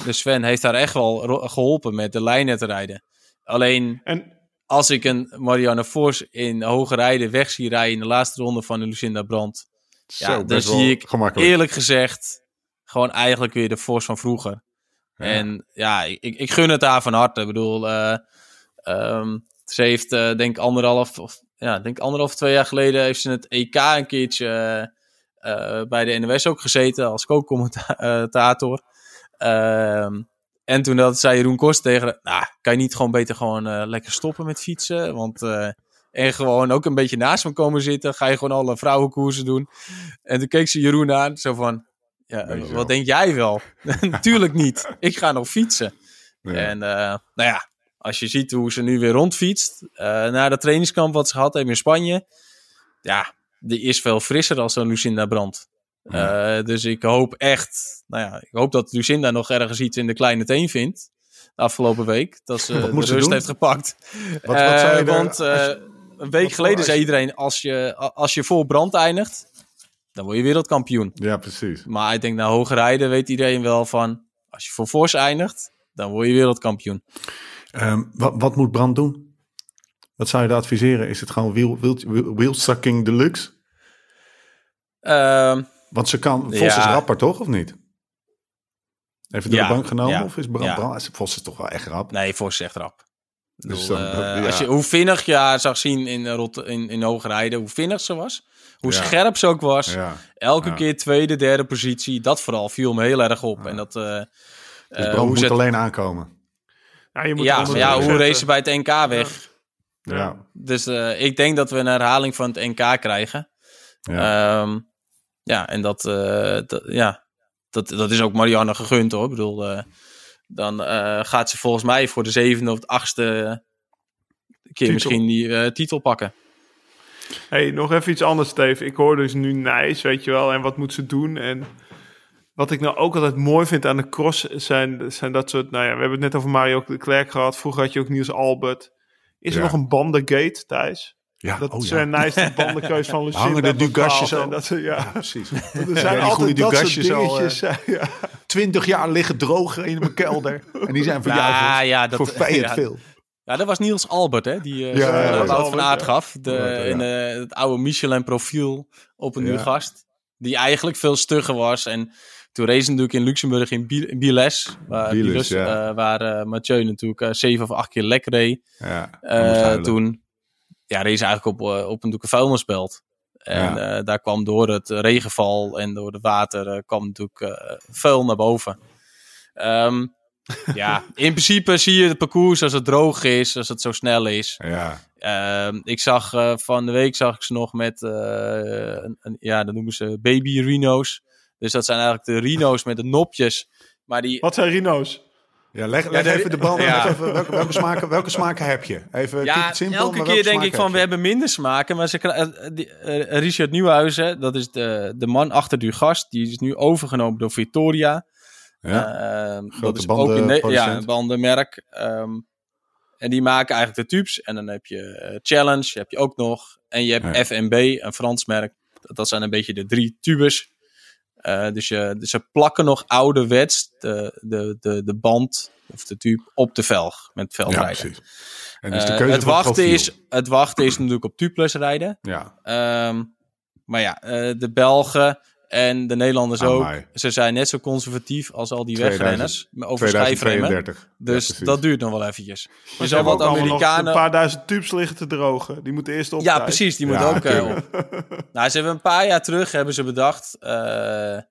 Dus Sven heeft daar echt wel geholpen met de lijnen te rijden. Alleen En als ik een Marianne Vos in hoge rijden weg zie rijden in de laatste ronde van de Lucinda Brandt. Zo, Ja, dan zie ik eerlijk gezegd gewoon eigenlijk weer de Vos van vroeger. Ja. En ja, ik, ik gun het haar van harte. Ik bedoel, eh, ehm, ze heeft eh, denk ik anderhalf of ja, denk anderhalf, twee jaar geleden heeft ze het EK een keertje eh, eh, bij de NOS ook gezeten als co-commentator. Ehm, en toen had zei Jeroen Kost tegen haar, nou, kan je niet gewoon beter gewoon eh, lekker stoppen met fietsen? Want en gewoon ook een beetje naast me komen zitten. Ga je gewoon alle vrouwenkoersen doen. En toen keek ze Jeroen aan, zo van, ja, wel. wat denk jij wel? Natuurlijk niet. Ik ga nog fietsen. Ja. En nou ja, als je ziet hoe ze nu weer rondfietst. eh na dat trainingskamp wat ze gehad hebben in Spanje. Ja, die is veel frisser dan zo'n Lucinda Brandt. Eh, dus ik hoop echt, nou ja, ik hoop dat Lucinda nog ergens iets in de kleine teen vindt. De afgelopen week. Dat ze de rust doen? heeft gepakt. Wat- wat zou je Eh, want je- een week geleden als zei iedereen, als je, als je vol brand eindigt, dan word je wereldkampioen. ja, precies. Maar ik denk, na hoge rijden weet iedereen wel van, als je voor Fors eindigt, dan word je wereldkampioen. Ehm, wat, wat moet Brand doen? Wat zou je daar adviseren? Is het gewoon wheel, wheel, deluxe? Ehm, Want ze kan... Vos Ja. is rapper, toch? Of niet? Even door Ja, de bank genomen? ja, Of is Brand... Brand- Vos is toch wel echt rap? nee, Fors is echt rap. Dus bedoel, dan- eh, ja. als je, hoe vinnig je haar zag zien in, Rot in, in hoge rijden, hoe vinnig ze was, hoe Ja. scherp ze ook was. Ja. Elke keer tweede, derde positie, dat vooral viel me heel erg op. En dat, eh, Dus eh, Brand hoe moet ze alleen aankomen. Ja, je moet ja, maar hoe zetten. race ze bij het NK weg? Ja. Ja. Dus eh, ik denk dat we een herhaling van het NK krijgen. Ja. Ehm, ja, en dat, eh, dat, ja, dat, dat is ook Marianne gegund hoor. Ik bedoel, eh, dan eh, gaat ze volgens mij voor de zevende of de achtste keer Titel. misschien die eh, titel pakken. Hey, nog even iets anders, Steve. Ik hoor dus nu Nijs, weet je wel, en wat moet ze doen? En wat ik nou ook altijd mooi vind aan de cross zijn, zijn dat soort... Nou ja, we hebben het net over Mario de Klerk gehad. Vroeger had je ook Niels Albert. Is er Ja. nog een bandengate, Thijs? ja. Dat oh, Sven ja. Nijs de bandenkeus van Lucinda Hangen de Dugasjes en al? Dat, ja. Ja, precies. Er Ja, zijn die altijd goede dat soort al, dingetjes. zijn, ja. Twintig jaar liggen drogen in mijn kelder. En die zijn voor jou Ja, voor, ja, dat- voor vijand ja. veel. Ja, dat was Niels Albert, hè? Die eh Ja, ja, ja, ja. Van Albert, Aert ja. gaf. De, Ja, ja. in eh, het oude Michelin-profiel op een Ja. nieuw gast. Die eigenlijk veel stugger was. En toen race natuurlijk in Luxemburg in Biles. Waar, Biles, Biles, ja. eh, waar eh, Mathieu natuurlijk eh, zeven of acht keer lek reed. Ja, toen ja, race eigenlijk op, op een vuilnisbelt. En daar kwam door het regenval en door het water kwam natuurlijk vuil naar boven. Ehm, Ja, in principe zie je het parcours als het droog is, als het zo snel is. Ja. Ehm, ik zag van de week zag ik ze nog met, een, een- ja, dat noemen ze baby rhino's. Dus dat zijn eigenlijk de rhino's met de nopjes. Maar die, Wat zijn rhino's? Ja, leg, leg de- even de. Ja. Even, welke, welke, smaken, welke smaken heb je? Even ja, it simpel, elke keer denk ik van we hebben minder smaken. Maar ze, eh, die, eh, Richard Nieuwhuizen, dat is de, de man achter du gast. Die is nu overgenomen door Victoria. Ja. Ehm, dat is ook een, ne- ja, een bandenmerk. Ehm, en die maken eigenlijk de tubes. En dan heb je eh, Challenge, heb je ook nog. En je hebt Ja. FNB, een Frans merk. Dat, dat zijn een beetje de drie tubes. Eh, dus, je, dus ze plakken nog ouderwets de, de, de, de band of de tube op de velg met ja, veldrijden. precies. En dus de Eh, keuze het, voor wachten is, het wachten is natuurlijk op tubeless rijden. Ja, Ehm, maar ja, eh, de Belgen en de Nederlanders ook. Ze zijn net zo conservatief als al die 2000 wegrenners. Over schijfremmen. 2032. Dus Ja, dat duurt nog wel eventjes. Zal hebben wat Amerikanen... een paar duizend tubes liggen te drogen. Die moeten eerst op. Ja, precies. Die Ja, moet ook eh, op. Nou, ze hebben een paar jaar terug hebben ze bedacht. eh, eh,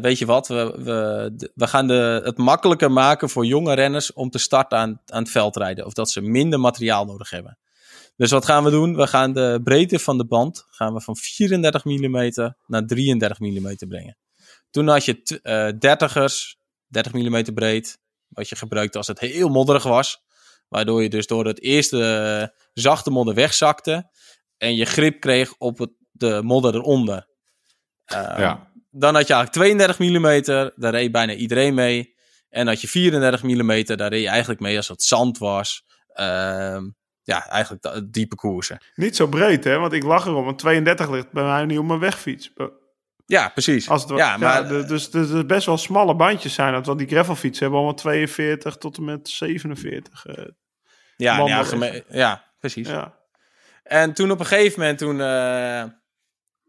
weet je wat? We, we, we gaan de, het makkelijker maken voor jonge renners om te starten aan, aan het veldrijden. Of dat ze minder materiaal nodig hebben. Dus wat gaan we doen? We gaan de breedte van de band gaan we van 34 mm naar 33 mm brengen. Toen had je t- eh, 30ers, 30 mm breed, wat je gebruikte als het heel modderig was. Waardoor je dus door het eerste eh, zachte modder wegzakte en je grip kreeg op het, de modder eronder. Eh, Ja. Dan had je eigenlijk 32 mm, daar reed bijna iedereen mee. En had je 34 mm, daar reed je eigenlijk mee als het zand was. Ehm, ja, eigenlijk diepe koersen. Niet zo breed, hè? Want ik lach erom. Een 32 ligt bij mij niet op mijn wegfiets. Ja, precies. Als het, ja, ja, maar de- dus dus er best wel smalle bandjes zijn. het, Want die gravelfietsen hebben allemaal 42 tot en met 47. eh, ja, ja, wandelen. geme- ja, precies. ja. En toen op een gegeven moment, toen, eh,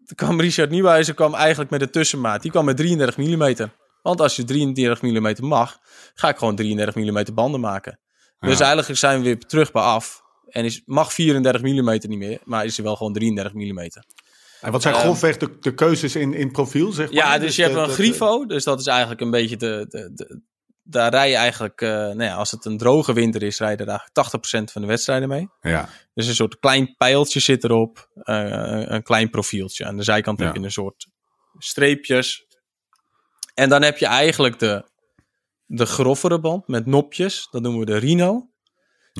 toen kwam Richard Nieuwhuizen kwam eigenlijk met de tussenmaat. Die kwam met 33 mm. Want als je 33 mm mag, ga ik gewoon 33 mm banden maken. Dus Ja. eigenlijk zijn we weer terug bij af. En is, mag 34 mm niet meer, maar is er wel gewoon 33 mm. En wat zijn Ehm, grofweg de, de keuzes in, in profiel, zeg maar? Ja, dus je hebt de- een de- grifo. Dus dat is eigenlijk een beetje de... de, de daar rij je eigenlijk, eh, nou ja, als het een droge winter is, rijden er eigenlijk 80% van de wedstrijden mee. Ja, Dus een soort klein pijltje zit erop. eh, een klein profieltje. Aan de zijkant heb je een soort streepjes. En dan heb je eigenlijk de, de groffere band met nopjes. Dat noemen we de Rhino.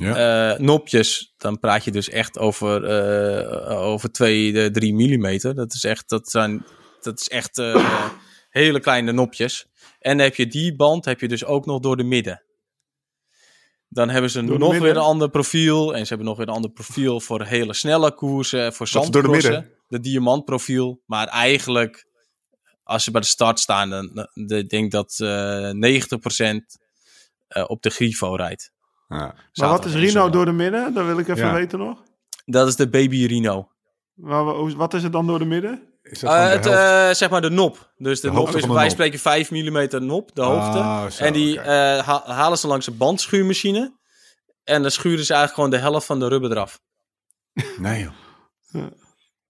Ja. Eh, nopjes, dan praat je dus echt over, eh over 2, 3 millimeter. Dat is echt, dat zijn, dat is echt eh, hele kleine nopjes. En dan heb je die band heb je dus ook nog door de midden. Dan hebben ze de nog midden? weer een ander profiel. En ze hebben nog weer een ander profiel voor hele snelle koersen. Voor de zandcrossen. midden? De diamantprofiel. Maar eigenlijk, als ze bij de start staan, dan, denk ik dat eh 90% eh, op de Grifo rijdt. Ja. Maar wat is Rino door de midden? Dat wil ik even Ja. weten nog. Dat is de Baby Rino. Maar wat is het dan door de midden? Is dat Eh, het, eh, zeg maar de nop. Dus de, De nop hoogte is de wijze van spreken 5 mm nop, de hoogte. Ah, zo, en die eh, ha- halen ze langs een bandschuurmachine. En dan schuren ze eigenlijk gewoon de helft van de rubber eraf. Nee, joh. Ja.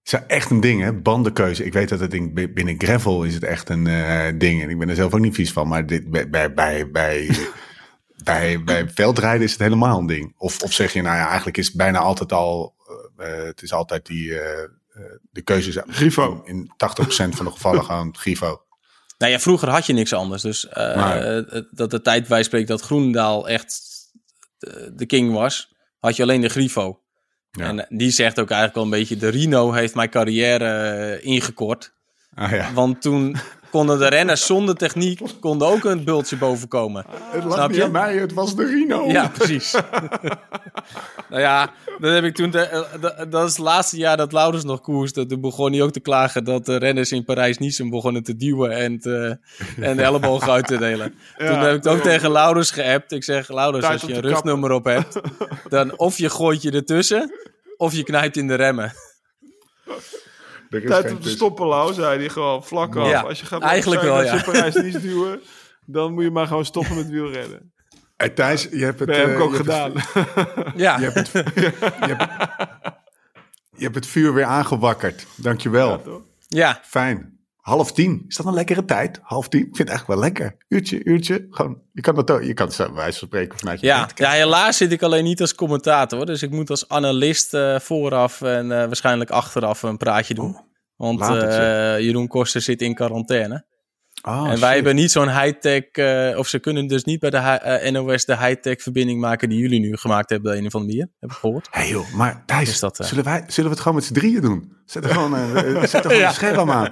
Het is echt een ding, hè? Bandenkeuze. Ik weet dat het ding, bi- binnen gravel is het echt een eh, ding. En ik ben er zelf ook niet vies van. Maar dit, bij, bij, bij, bij, bij, veldrijden is het helemaal een ding. Of, of zeg je, nou ja, eigenlijk is het bijna altijd al... eh, eh, het is altijd die... eh, eh, de keuze is Grifo. in, in 80% van de gevallen gewoon Grifo. Nou ja, vroeger had je niks anders. Dus dat de tijd bij spreekt dat Groenendaal echt de, king was, had je alleen de Grifo. Ja. En die zegt ook eigenlijk wel een beetje, de Rino heeft mijn carrière ingekort. Ah ja. Want toen konden de renners zonder techniek konden ook een bultje boven komen. Het lag Snap niet je? aan mij, het was de Rino. Ja, precies. nou ja, dat heb ik toen. te- eh, dat- is het laatste jaar dat Laurens nog koerste. Toen begon hij ook te klagen dat de renners in Parijs-Nice begonnen te duwen en, te, en de ellebogen uit te delen. toen heb ik het ook tegen Laurens geappt. Ik zeg: Laurens, als je een rugnummer op hebt, dan of je gooit je ertussen, of je knijpt in de remmen. Is Tijd om te stoppen, Lau, zei hij gewoon vlak af. Ja, als je gaat eigenlijk zijn, wel, ja. Parijs niet duwen, dan moet je maar gewoon stoppen met wielrennen. Hey, Thijs, je hebt het... Dat heb eh, ik ook je hebt gedaan. het- Ja, Je hebt het, je hebt, je hebt het vuur weer aangewakkerd. Dankjewel. Ja, toch? ja. Fijn. Half tien. Is dat een lekkere tijd? Half tien? Ik vind het echt wel lekker. Uurtje, uurtje. Gewoon, je kan ook. Je kan het bij wijze van spreken vanuit je Ja, ja, helaas zit ik alleen niet als commentator. Dus ik moet als analist eh, vooraf en eh, waarschijnlijk achteraf een praatje doen. Want latertje. eh, Jeroen Koster zit in quarantaine. Oh, en shit. wij hebben niet zo'n high-tech... of ze kunnen dus niet bij de NOS de high-tech verbinding maken... die jullie nu gemaakt hebben, de een of andere manier. Heb ik gehoord. Hé hey joh, maar Thijs, Is dat, zullen, wij, zullen we het gewoon met z'n drieën doen? Zet er gewoon, eh, zetten gewoon een scherm aan.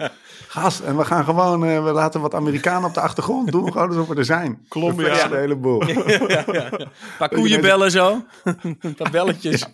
Gast, en we gaan gewoon, eh, we laten wat Amerikanen op de achtergrond doen. Gewoon alsof we er zijn. Colombia. We de hele boel. Een paar koeien bellen zo. een paar belletjes.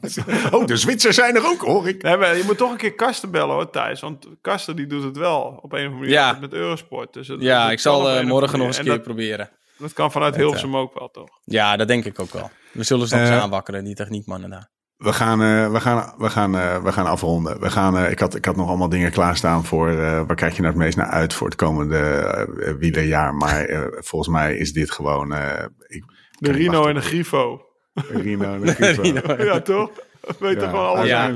Oh, de Zwitsers zijn er ook, hoor ik. Nee, maar je moet toch een keer Kasten bellen hoor, Thijs. Want Kasten die doet het wel op een of andere manier Ja. met Eurosport. Dus het- Ja, ik zal een eh, morgen nog eens een keer En proberen. Dat, kan vanuit Hilversum ook wel, toch? Ja, dat denk ik ook wel. We zullen ze nog eens aanwakkeren, die techniekmannen daar. We gaan, eh, we gaan, we gaan, eh, we gaan afronden. We gaan, eh, ik, had, ik had nog allemaal dingen klaarstaan voor. eh, waar kijk je nou het meest naar uit voor het komende wielerjaar? Maar volgens mij is dit gewoon. eh, ik, De Rino en de Grifo. Rino en de Grifo. Ja, toch? Dat weet toch gewoon alles. Ja.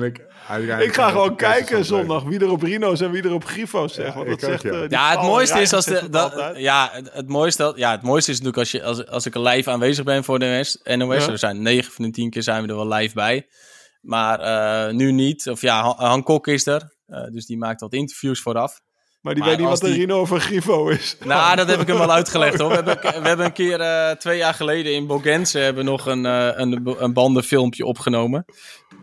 Ik ga gewoon kijken zondag wie er op Rino's en wie er op Grifo's zegt. Ja, dat zegt, ja. eh, Ja, het mooiste is als de, dat, ja, het, het mooiste, ja, het mooiste is natuurlijk als, je, als, als ik er live aanwezig ben voor de NOS. NOS Ja. We zijn 9 van de 10 keer zijn we er wel live bij. Maar eh, nu niet. Of ja, Han- Han Kok is er. eh, dus die maakt wat interviews vooraf. Maar die Maar weet niet wat een die- Rino of een Grifo is. Nou, dat heb ik hem wel uitgelegd hoor. We hebben, we hebben een keer eh, twee jaar geleden in Bogense hebben we nog een, eh, een, een bandenfilmpje opgenomen.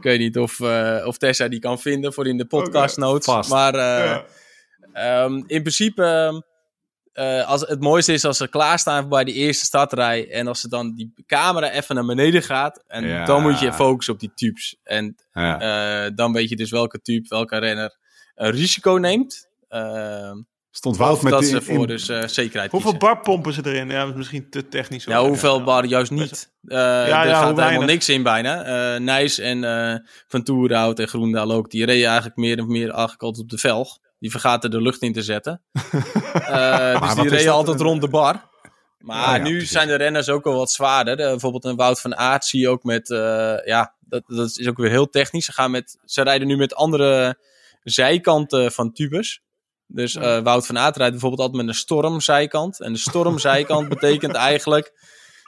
Ik weet niet of, eh, of Tessa die kan vinden voor in de podcast notes. vast. Maar eh, Ja. Ehm, in principe, ehm, eh, als, het mooiste is als ze klaarstaan bij de eerste startrij. En als ze dan die camera even naar beneden gaat. En Ja. dan moet je focussen op die tubes. En Ja. eh, dan weet je dus welke tube, welke renner een risico neemt. Stond Wout met dat de, ze in- voor dus eh, zekerheid Hoeveel kiezen. bar pompen ze erin? Ja, misschien te technisch. Ja, hoeveel bar juist niet. Eh er ja, gaat helemaal weinig. niks in bijna. Eh Nijs en eh Van Toerhout en Groendaal ook. Die reden eigenlijk meer en meer eigenlijk altijd op de velg. Die vergaten de lucht in te zetten. Eh, dus die reden altijd rond de bar. Maar Ja, ja, nu precies. zijn de renners ook al wat zwaarder. Bijvoorbeeld een Wout van Aert zie je ook met... eh, ja, dat, dat is ook weer heel technisch. Ze, gaan met, ze rijden nu met andere zijkanten van tubes. Dus eh, Wout van Aert rijdt bijvoorbeeld altijd met een stormzijkant. En de stormzijkant betekent eigenlijk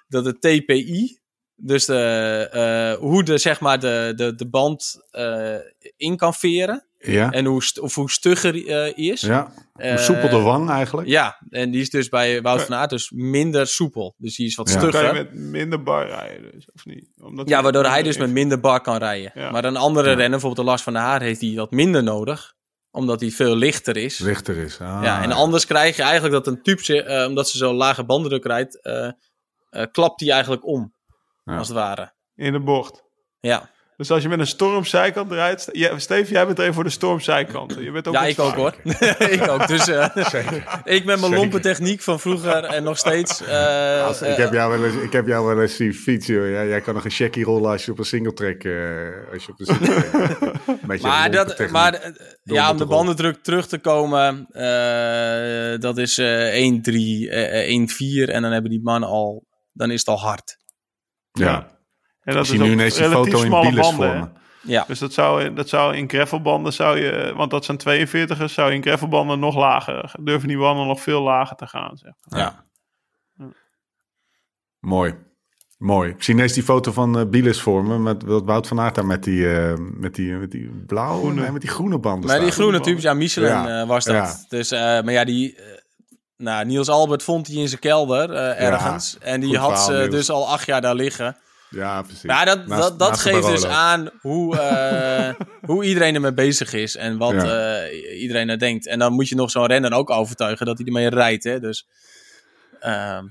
dat de TPI, dus de, eh, hoe de, zeg maar de, de, de band eh, in kan veren. Ja, En hoe, st- of hoe stugger eh is. ja. Hoe soepel de wang eigenlijk. Ja, en die is dus bij Wout van Aert dus minder soepel. Dus die is wat Ja. Kan je stugger. met minder bar rijden, dus, of niet? Omdat Ja, waardoor hij dus met minder bar kan rijden. Ja. Maar een andere renner, bijvoorbeeld de Lars van der Haar, heeft hij wat minder nodig. Omdat hij veel lichter is. Lichter is. Ah, ja, en anders krijg je eigenlijk dat een tube, eh, omdat ze zo'n lage bandendruk rijdt, eh, eh, klapt hij eigenlijk om. Ja. Als het ware. In de bocht. Ja, Dus als je met een stormzijkant rijdt... Ja, Steve, jij bent er even voor de stormzijkant. Je bent ook ja ik ook hoor. ik ook. Dus eh, ik met mijn lompe techniek van vroeger en nog steeds. eh, Als- ik, eh, heb jou wel eens, ik heb jou wel eens zien fietsen. Jij, jij kan nog een checkie rollen als je op een singletrack... eh als je op de singletrack... Maar, dat, maar ja, om de bandendruk terug te komen, eh, dat is eh 1-3, eh, 1-4 en dan hebben die mannen al, dan is het al hard. Ja, En dat ik zie is nu ineens die foto in Bieles me. Ja, Dus dat zou, dat zou in gravelbanden, zou je, want dat zijn 42ers, zou je in gravelbanden nog lager. Durven die banden nog veel lager te gaan. Zeg. ja. Mooi. Mooi. Ik zie ineens die foto van eh Bieles voor me. Met wat Wout van Aert daar met die, eh, met die, met die blauwe, Groene. nee, met die groene banden Maar die groene tubes, ja, Michelin Ja, eh, was dat. ja. Dus, eh, maar ja, die, eh, nou, Niels Albert vond die in zijn kelder eh, ergens. en die goed had verhaal, ze Niels. dus al acht jaar daar liggen. Ja, precies. Maar dat, Naast- dat, dat geeft dus aan hoe, eh, hoe iedereen ermee bezig is en wat Ja. eh, iedereen er denkt. En dan moet je nog zo'n renner ook overtuigen dat hij ermee rijdt. Hè? Dus, ehm,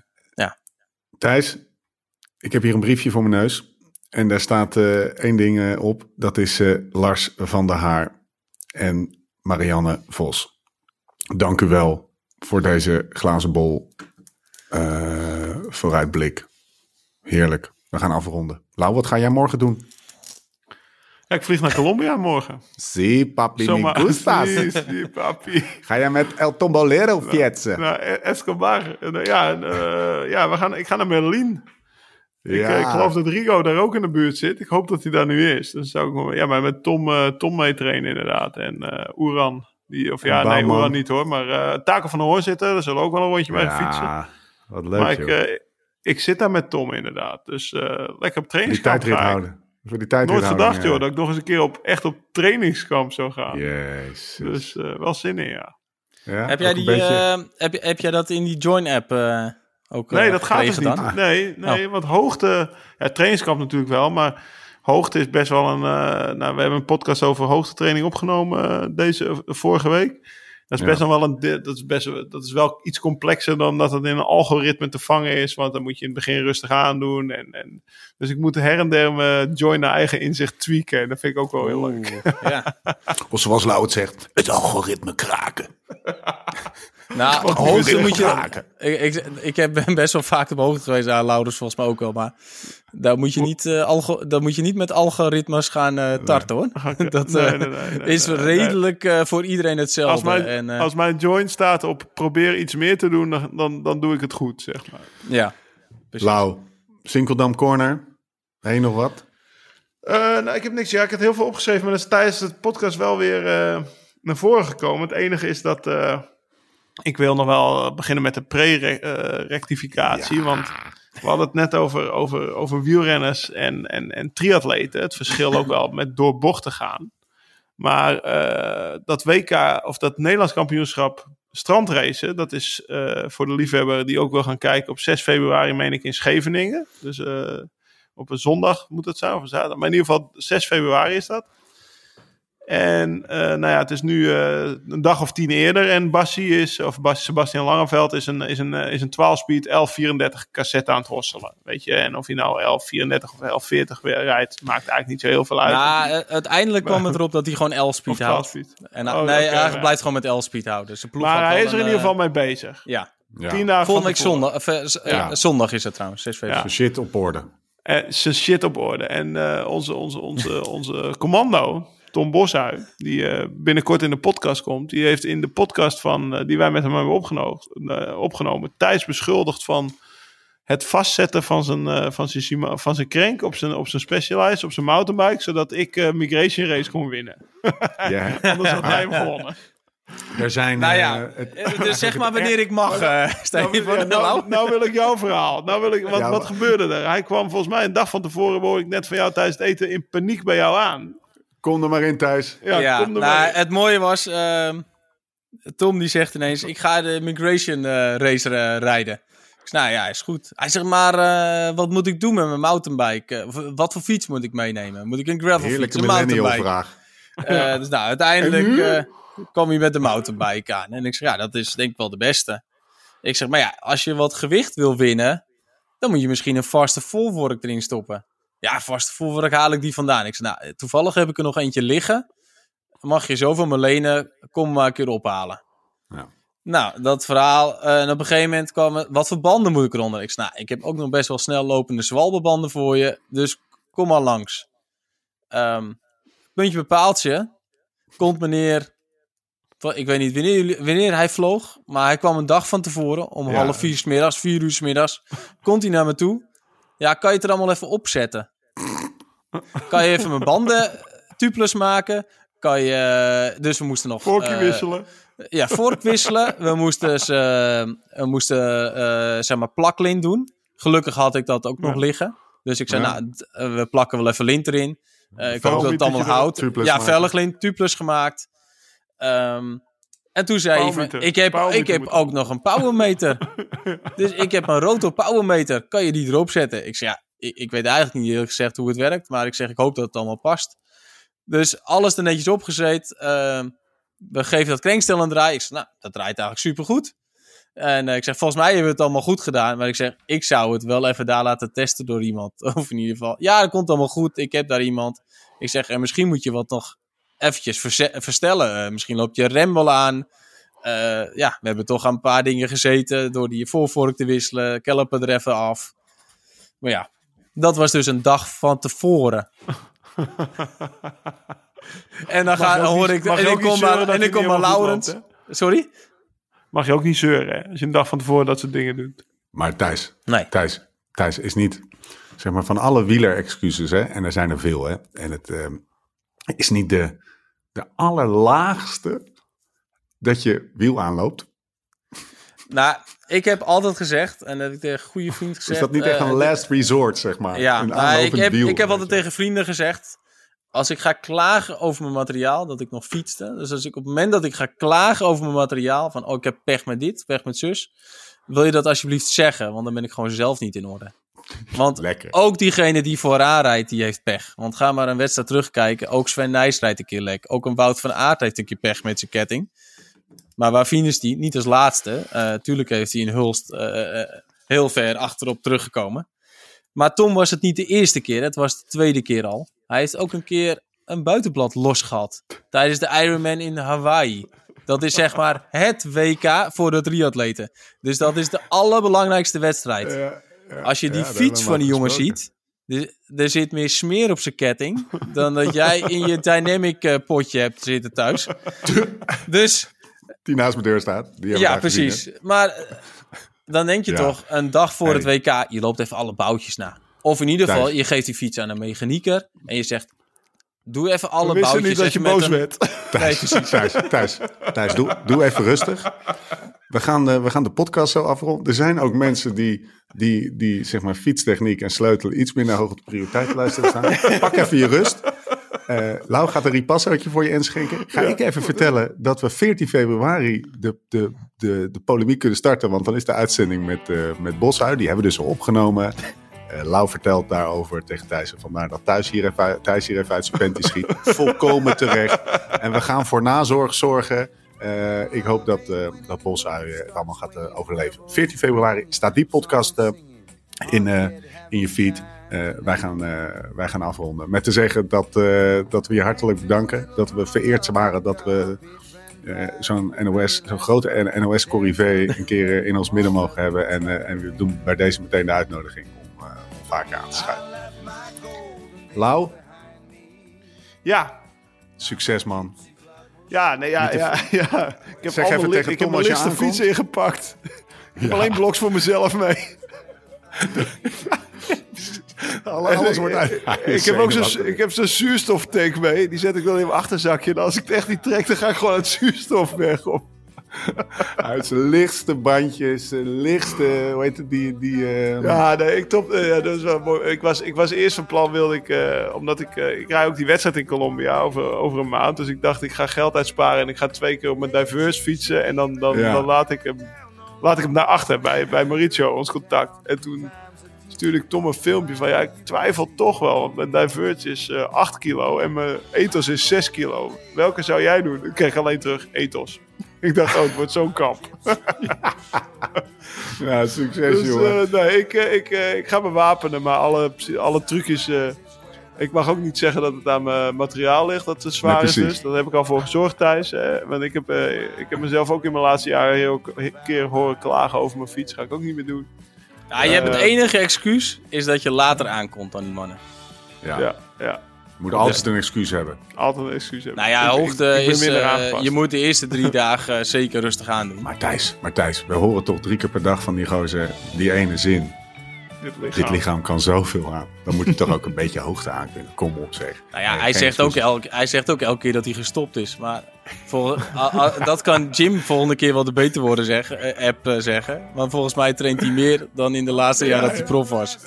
Thijs, ik heb hier een briefje voor mijn neus. En daar staat eh, één ding op. Dat is Lars van der Haar en Marianne Vos. Dank u wel voor deze glazen bol vooruitblik. Heerlijk. We gaan afronden. Lau, wat ga jij morgen doen? Ja, ik vlieg naar Colombia morgen. Si, papi, me gustas. Papi. Ga jij met El Tombolero fietsen? Nou, E- Escobar. Eh, Ja, en, eh, ja we gaan, ik ga naar Medellin. Ik, Ja. eh, ik geloof dat Rigo daar ook in de buurt zit. Ik hoop dat hij daar nu is. Dan zou ik, ja, maar met Tom, Tom mee trainen inderdaad. En eh Oeran, Die, of ja, nee. Oeran niet hoor. Maar Taken van de Hoorn zitten, daar zullen we ook wel een rondje mee gaan fietsen. Ja, wat leuk maar ik, joh. Ik zit daar met Tom inderdaad. Dus eh, lekker op die trainingskamp tijdrit ik. houden. Voor die tijdrit Nooit houden, gedacht ja. joh, dat ik nog eens een keer op, echt op trainingskamp zou gaan. Jezus. Dus eh, wel zin in, ja. Ja, Heb jij, die, beetje- eh, heb, je- heb jij dat in die Join-app eh, ook Nee, dat gaat dus gekregen niet. dan? Nee, nee Oh. want hoogte... Ja, trainingskamp natuurlijk wel, maar hoogte is best wel een... eh, nou, we hebben een podcast over hoogtetraining opgenomen deze vorige week. Dat is Ja. best nog wel een... Dat is, best, dat is wel iets complexer dan dat het in een algoritme te vangen is. Want dan moet je in het begin rustig aandoen. En, en, dus ik moet her en der mijn join naar eigen inzicht tweaken. En dat vind ik ook wel heel leuk. Oeh, ja. Of zoals Lau het zegt, het algoritme kraken. Nou, hoogte moet je? Ik, ik, ik heb ben best wel vaak op hoogte geweest, aan Laurens volgens mij ook wel. Maar daar moet je niet, eh, algo, daar moet je niet met algoritmes gaan eh, tarten hoor. Dat Nee, eh, nee, nee, nee, is nee, nee. redelijk eh, voor iedereen hetzelfde. Als mijn, en, eh, als mijn join staat op probeer iets meer te doen, dan, dan, dan doe ik het goed, zeg maar. ja. Precies. Lau, Sinkeldam Corner. Heen nog wat? Eh, nou, ik heb niks. Ja, ik heb heel veel opgeschreven, maar dat is tijdens het podcast wel weer eh, naar voren gekomen. Het enige is dat eh, ik wil nog wel beginnen met de pre-rectificatie. want we hadden het net over, over, over wielrenners en, en, en triatleten. Het verschil ook wel met door bochten gaan. Maar eh, dat WK of dat Nederlands kampioenschap strandracen, dat is eh, voor de liefhebber die ook wil gaan kijken op 6 februari, meen ik, in Scheveningen. Dus eh, op een zondag moet het zijn, of een zaterdag. Maar in ieder geval 6 februari is dat. En eh, nou ja, het is nu eh, een dag of tien eerder. En Bassi is, of Bas, Sebastian Langeveld is een, is een, eh, is een 12-speed 1134 cassette aan het hosselen. Weet je, en of hij nou 1134 of 1140 weer rijdt, maakt eigenlijk niet zo heel veel uit. Nou, eh, uiteindelijk kwam het erop dat hij gewoon of L-speed houdt. 12-speed. En, Oh, nee, hij ja. blijft gewoon met L-speed houden. Dus de ploeg Maar hij is er in ieder geval mee bezig. Ja, Ja. Tien dagen volgende week zondag, of, Ja. zondag is het trouwens, 6 februari. Zijn shit op orde. Eh, zijn shit op orde. En eh, onze, onze, onze, onze commando, Tom Boshui, die eh, binnenkort in de podcast komt, die heeft in de podcast van, eh, die wij met hem hebben opgenomen, eh, opgenomen Thijs beschuldigd van het vastzetten van zijn, eh, van zijn, van zijn crank op zijn, op zijn Specialized, op zijn mountainbike, zodat ik eh, Migration Race kon winnen. Ja. Anders had hij hem gewonnen. Er zijn... Nou ja, het- Dus zeg maar wanneer ik mag, eh Nou, ja, nou, nou wil ik jouw verhaal. Nou wil ik, wat, Ja, wat gebeurde er? Hij kwam volgens mij een dag van tevoren, hoor ik net van jou tijdens het eten, in paniek bij jou aan. Kom er maar in thuis. Ja, Ja, kom er nou, maar in. het mooie was, ehm, Tom die zegt ineens, ik ga de Migration eh, Race eh, rijden. Ik zeg, nou ja, is goed. Hij zegt, maar eh, wat moet ik doen met mijn mountainbike? Wat voor fiets moet ik meenemen? Moet ik een gravel fiets, Heerlijke een millennial mountainbike? vraag. Eh, dus nou, uiteindelijk eh, kwam hij met de mountainbike aan. En ik zeg, ja, dat is denk ik wel de beste. Ik zeg, maar ja, als je wat gewicht wil winnen, dan moet je misschien een vaste volvork erin stoppen. Ja, vaste volvork haal ik die vandaan. Ik zeg, nou, toevallig heb ik er nog eentje liggen. Mag je zo van me lenen, kom maar een keer ophalen. Ja. Nou, dat verhaal. eh, en op een gegeven moment kwam het, wat voor banden moet ik eronder? Ik zeg, nou, ik heb ook nog best wel snel lopende zwalbebanden voor je. Dus kom maar langs. Ehm, puntje bepaaltje. Komt meneer... Ik weet niet wanneer, wanneer hij vloog. Maar hij kwam een dag van tevoren. Om Ja. half vier 's middags, vier uur 's middags. Komt hij naar me toe. Ja, kan je het er allemaal even opzetten? Kan je even mijn banden tubeless maken? Kan je... Dus we moesten nog... Vorkje eh, wisselen. ja, vork wisselen. We moesten, ze, we moesten eh, zeg maar plaklint doen. Gelukkig had ik dat ook nog liggen. Dus ik zei, Ja. nou, eh, we plakken wel even lint erin. Eh, ik hoop dat het allemaal houdt. Ja, maken. vellig lint, tubeless gemaakt. Ehm, en toen zei hij, ik heb, ik heb ook nog een powermeter. dus ik heb een rotor powermeter. Kan je die erop zetten? Ik zei, ja, ik, ik weet eigenlijk niet eerlijk gezegd hoe het werkt. Maar ik zeg, ik hoop dat het allemaal past. Dus alles er netjes opgezet. Ehm, we geven dat krenkstel een draai. Ik zeg, nou, dat draait eigenlijk supergoed. En eh, ik zeg, volgens mij hebben we het allemaal goed gedaan. Maar ik zeg, ik zou het wel even daar laten testen door iemand. Of in ieder geval, ja, dat komt allemaal goed. Ik heb daar iemand. Ik zeg, en misschien moet je wat nog eventjes verstellen. Eh, misschien loopt je rem wel aan. Eh, ja, we hebben toch een paar dingen gezeten. Door die voorvork te wisselen. Kelpen er even af. Maar ja, dat was dus een dag van tevoren. en dan, ga, hoor niet- ik... En ik kom maar, en ik kom maar Laurens... Sorry? Mag je ook niet zeuren, hè? Als je een dag van tevoren dat soort dingen doet. Maar Thijs, Nee. Thijs, Thijs is niet, zeg maar, van alle wieler-excuses, hè, en er zijn er veel, hè, en het ehm, is niet de, de allerlaagste, dat je wiel aanloopt? Nou, ik heb altijd gezegd, en dat heb ik tegen goede vriend gezegd... Is dat niet echt eh, een last resort, zeg maar? Ja, een nou, ik, heb, ik heb altijd tegen vrienden gezegd... Als ik ga klagen over mijn materiaal, dat ik nog fietste. Dus als ik op het moment dat ik ga klagen over mijn materiaal... Van, oh, ik heb pech met dit, pech met zus... Wil je dat alsjeblieft zeggen? Want dan ben ik gewoon zelf niet in orde. Want Lekker. ook diegene die vooraan rijdt, die heeft pech. Want ga maar een wedstrijd terugkijken. Ook Sven Nijs rijdt een keer lek. Ook een Wout van Aert heeft een keer pech met zijn ketting. Maar waar is die? Niet als laatste. Eh tuurlijk heeft hij in Hulst eh, eh, heel ver achterop teruggekomen. Maar Tom was het niet de eerste keer. Het was de tweede keer al. Hij heeft ook een keer een buitenblad los gehad. Tijdens de Ironman in Hawaii. Dat is zeg maar het WK voor de triatleten. Dus dat is de allerbelangrijkste wedstrijd. Als je die ja, fiets van die jongen ziet. Er, er zit meer smeer op zijn ketting. dan dat jij in je dynamic potje hebt zitten thuis. Dus Die naast mijn deur staat. Die ja, gezien, precies. Maar eh, dan denk je Ja. toch, een dag voor Hey. het WK, je loopt even alle boutjes na. Of in ieder geval, je geeft die fiets aan een mechanieker. En je zegt, doe even alle We boutjes niet dat je boos een- werd. Nee, precies. Thijs, Thijs, Thijs doe, doe even rustig. We gaan, eh, we gaan de podcast zo afronden. Er zijn ook mensen die, die, die zeg maar, fietstechniek en sleutelen iets hoog op de prioriteitenlijst hebben staan. Pak even je rust. Eh Lau gaat een ripassootje voor je inschenken. Ga ik even vertellen dat we 14 februari de, de, de, de polemiek kunnen starten. Want dan is de uitzending met, eh met Boshuis. Die hebben we dus al opgenomen. Eh Lau vertelt daarover tegen Thijs. Vandaar dat Thijs hier even, Thijs hier even uit zijn panty schiet. Volkomen terecht. En we gaan voor nazorg zorgen. Ik hoop dat, eh dat het allemaal gaat overleven. 14 februari staat die podcast in, in je feed. Eh, wij, gaan, eh, wij gaan afronden. Met te zeggen dat, eh, dat we je hartelijk bedanken. Dat we vereerd waren dat we zo'n NOS, zo'n grote NOS-corrivé een keer in ons midden mogen hebben. En, en we doen bij deze meteen de uitnodiging om, vaker aan te schuiven. Lau, Ja, succes man. ja, nee, ja, ja, ja. Ik heb, Zeg even tegen ik Tom als je aankomt. fietsen ingepakt. Ik heb alleen bloks voor mezelf mee. Alles wordt uit. ik heb ook zo'n ik heb zo'n zuurstoftank mee. Die zet ik dan in mijn achterzakje. En als ik het echt niet trek, dan ga ik gewoon het zuurstof weg op. Uit zijn lichtste bandjes, zijn lichtste, hoe heet het, die... die eh, Ja, nee, ik top. eh, ja, dat is wel mooi. Ik was, ik was eerst van plan, wilde ik, eh, omdat ik, eh, ik rij ook die wedstrijd in Colombia over, over een maand. Dus ik dacht, ik ga geld uitsparen en ik ga twee keer op mijn diverse fietsen. En dan, dan, Ja. dan laat, ik hem, laat ik hem naar achter bij, bij Mauricio, ons contact. En toen stuurde ik Tom een filmpje van, ja, ik twijfel toch wel. Want mijn diverge is eh 8 kilo en mijn ethos is 6 kilo. Welke zou jij doen? Ik kreeg alleen terug ethos. Ik dacht, oh, het wordt zo'n kamp. ja, succes Dus jongen. eh, nee, ik, eh, ik, eh, ik ga me wapenen, maar alle, alle trucjes. eh, ik mag ook niet zeggen dat het aan mijn materiaal ligt, dat het zwaar Nee, is. Dus. Daar heb ik al voor gezorgd thuis. Hè? Want ik heb, eh, ik heb mezelf ook in mijn laatste jaren heel keer horen klagen over mijn fiets. Ga ik ook niet meer doen. Ja, je hebt het Eh. enige excuus, is dat je later aankomt dan die mannen. ja. Ja, ja. Je moet altijd een excuus hebben. Altijd een excuus hebben. Nou ja, Ik- ik- hoogte ik is, minder eh, je moet de eerste drie dagen zeker rustig aan doen. Maar Thijs, maar Thijs, we horen toch drie keer per dag van die gozer die ene zin. Dit lichaam. Dit lichaam kan zoveel aan. Dan moet hij toch ook een beetje hoogte aan kunnen. Kom op zeg. Nou ja, Nee, hij zegt, ook elke, hij zegt ook elke keer dat hij gestopt is. Maar vol- a- a- dat kan Jim volgende keer wel de beter worden zeggen, eh, app eh, zeggen. Want volgens mij traint hij meer dan in de laatste jaar dat hij prof was.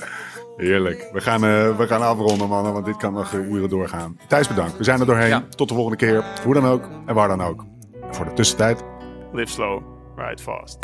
Heerlijk. We gaan, eh, we gaan afronden mannen, want dit kan nog uren doorgaan. Thijs bedankt. We zijn er doorheen. Ja. Tot de volgende keer. Hoe dan ook en waar dan ook. En voor de tussentijd Live slow, ride fast.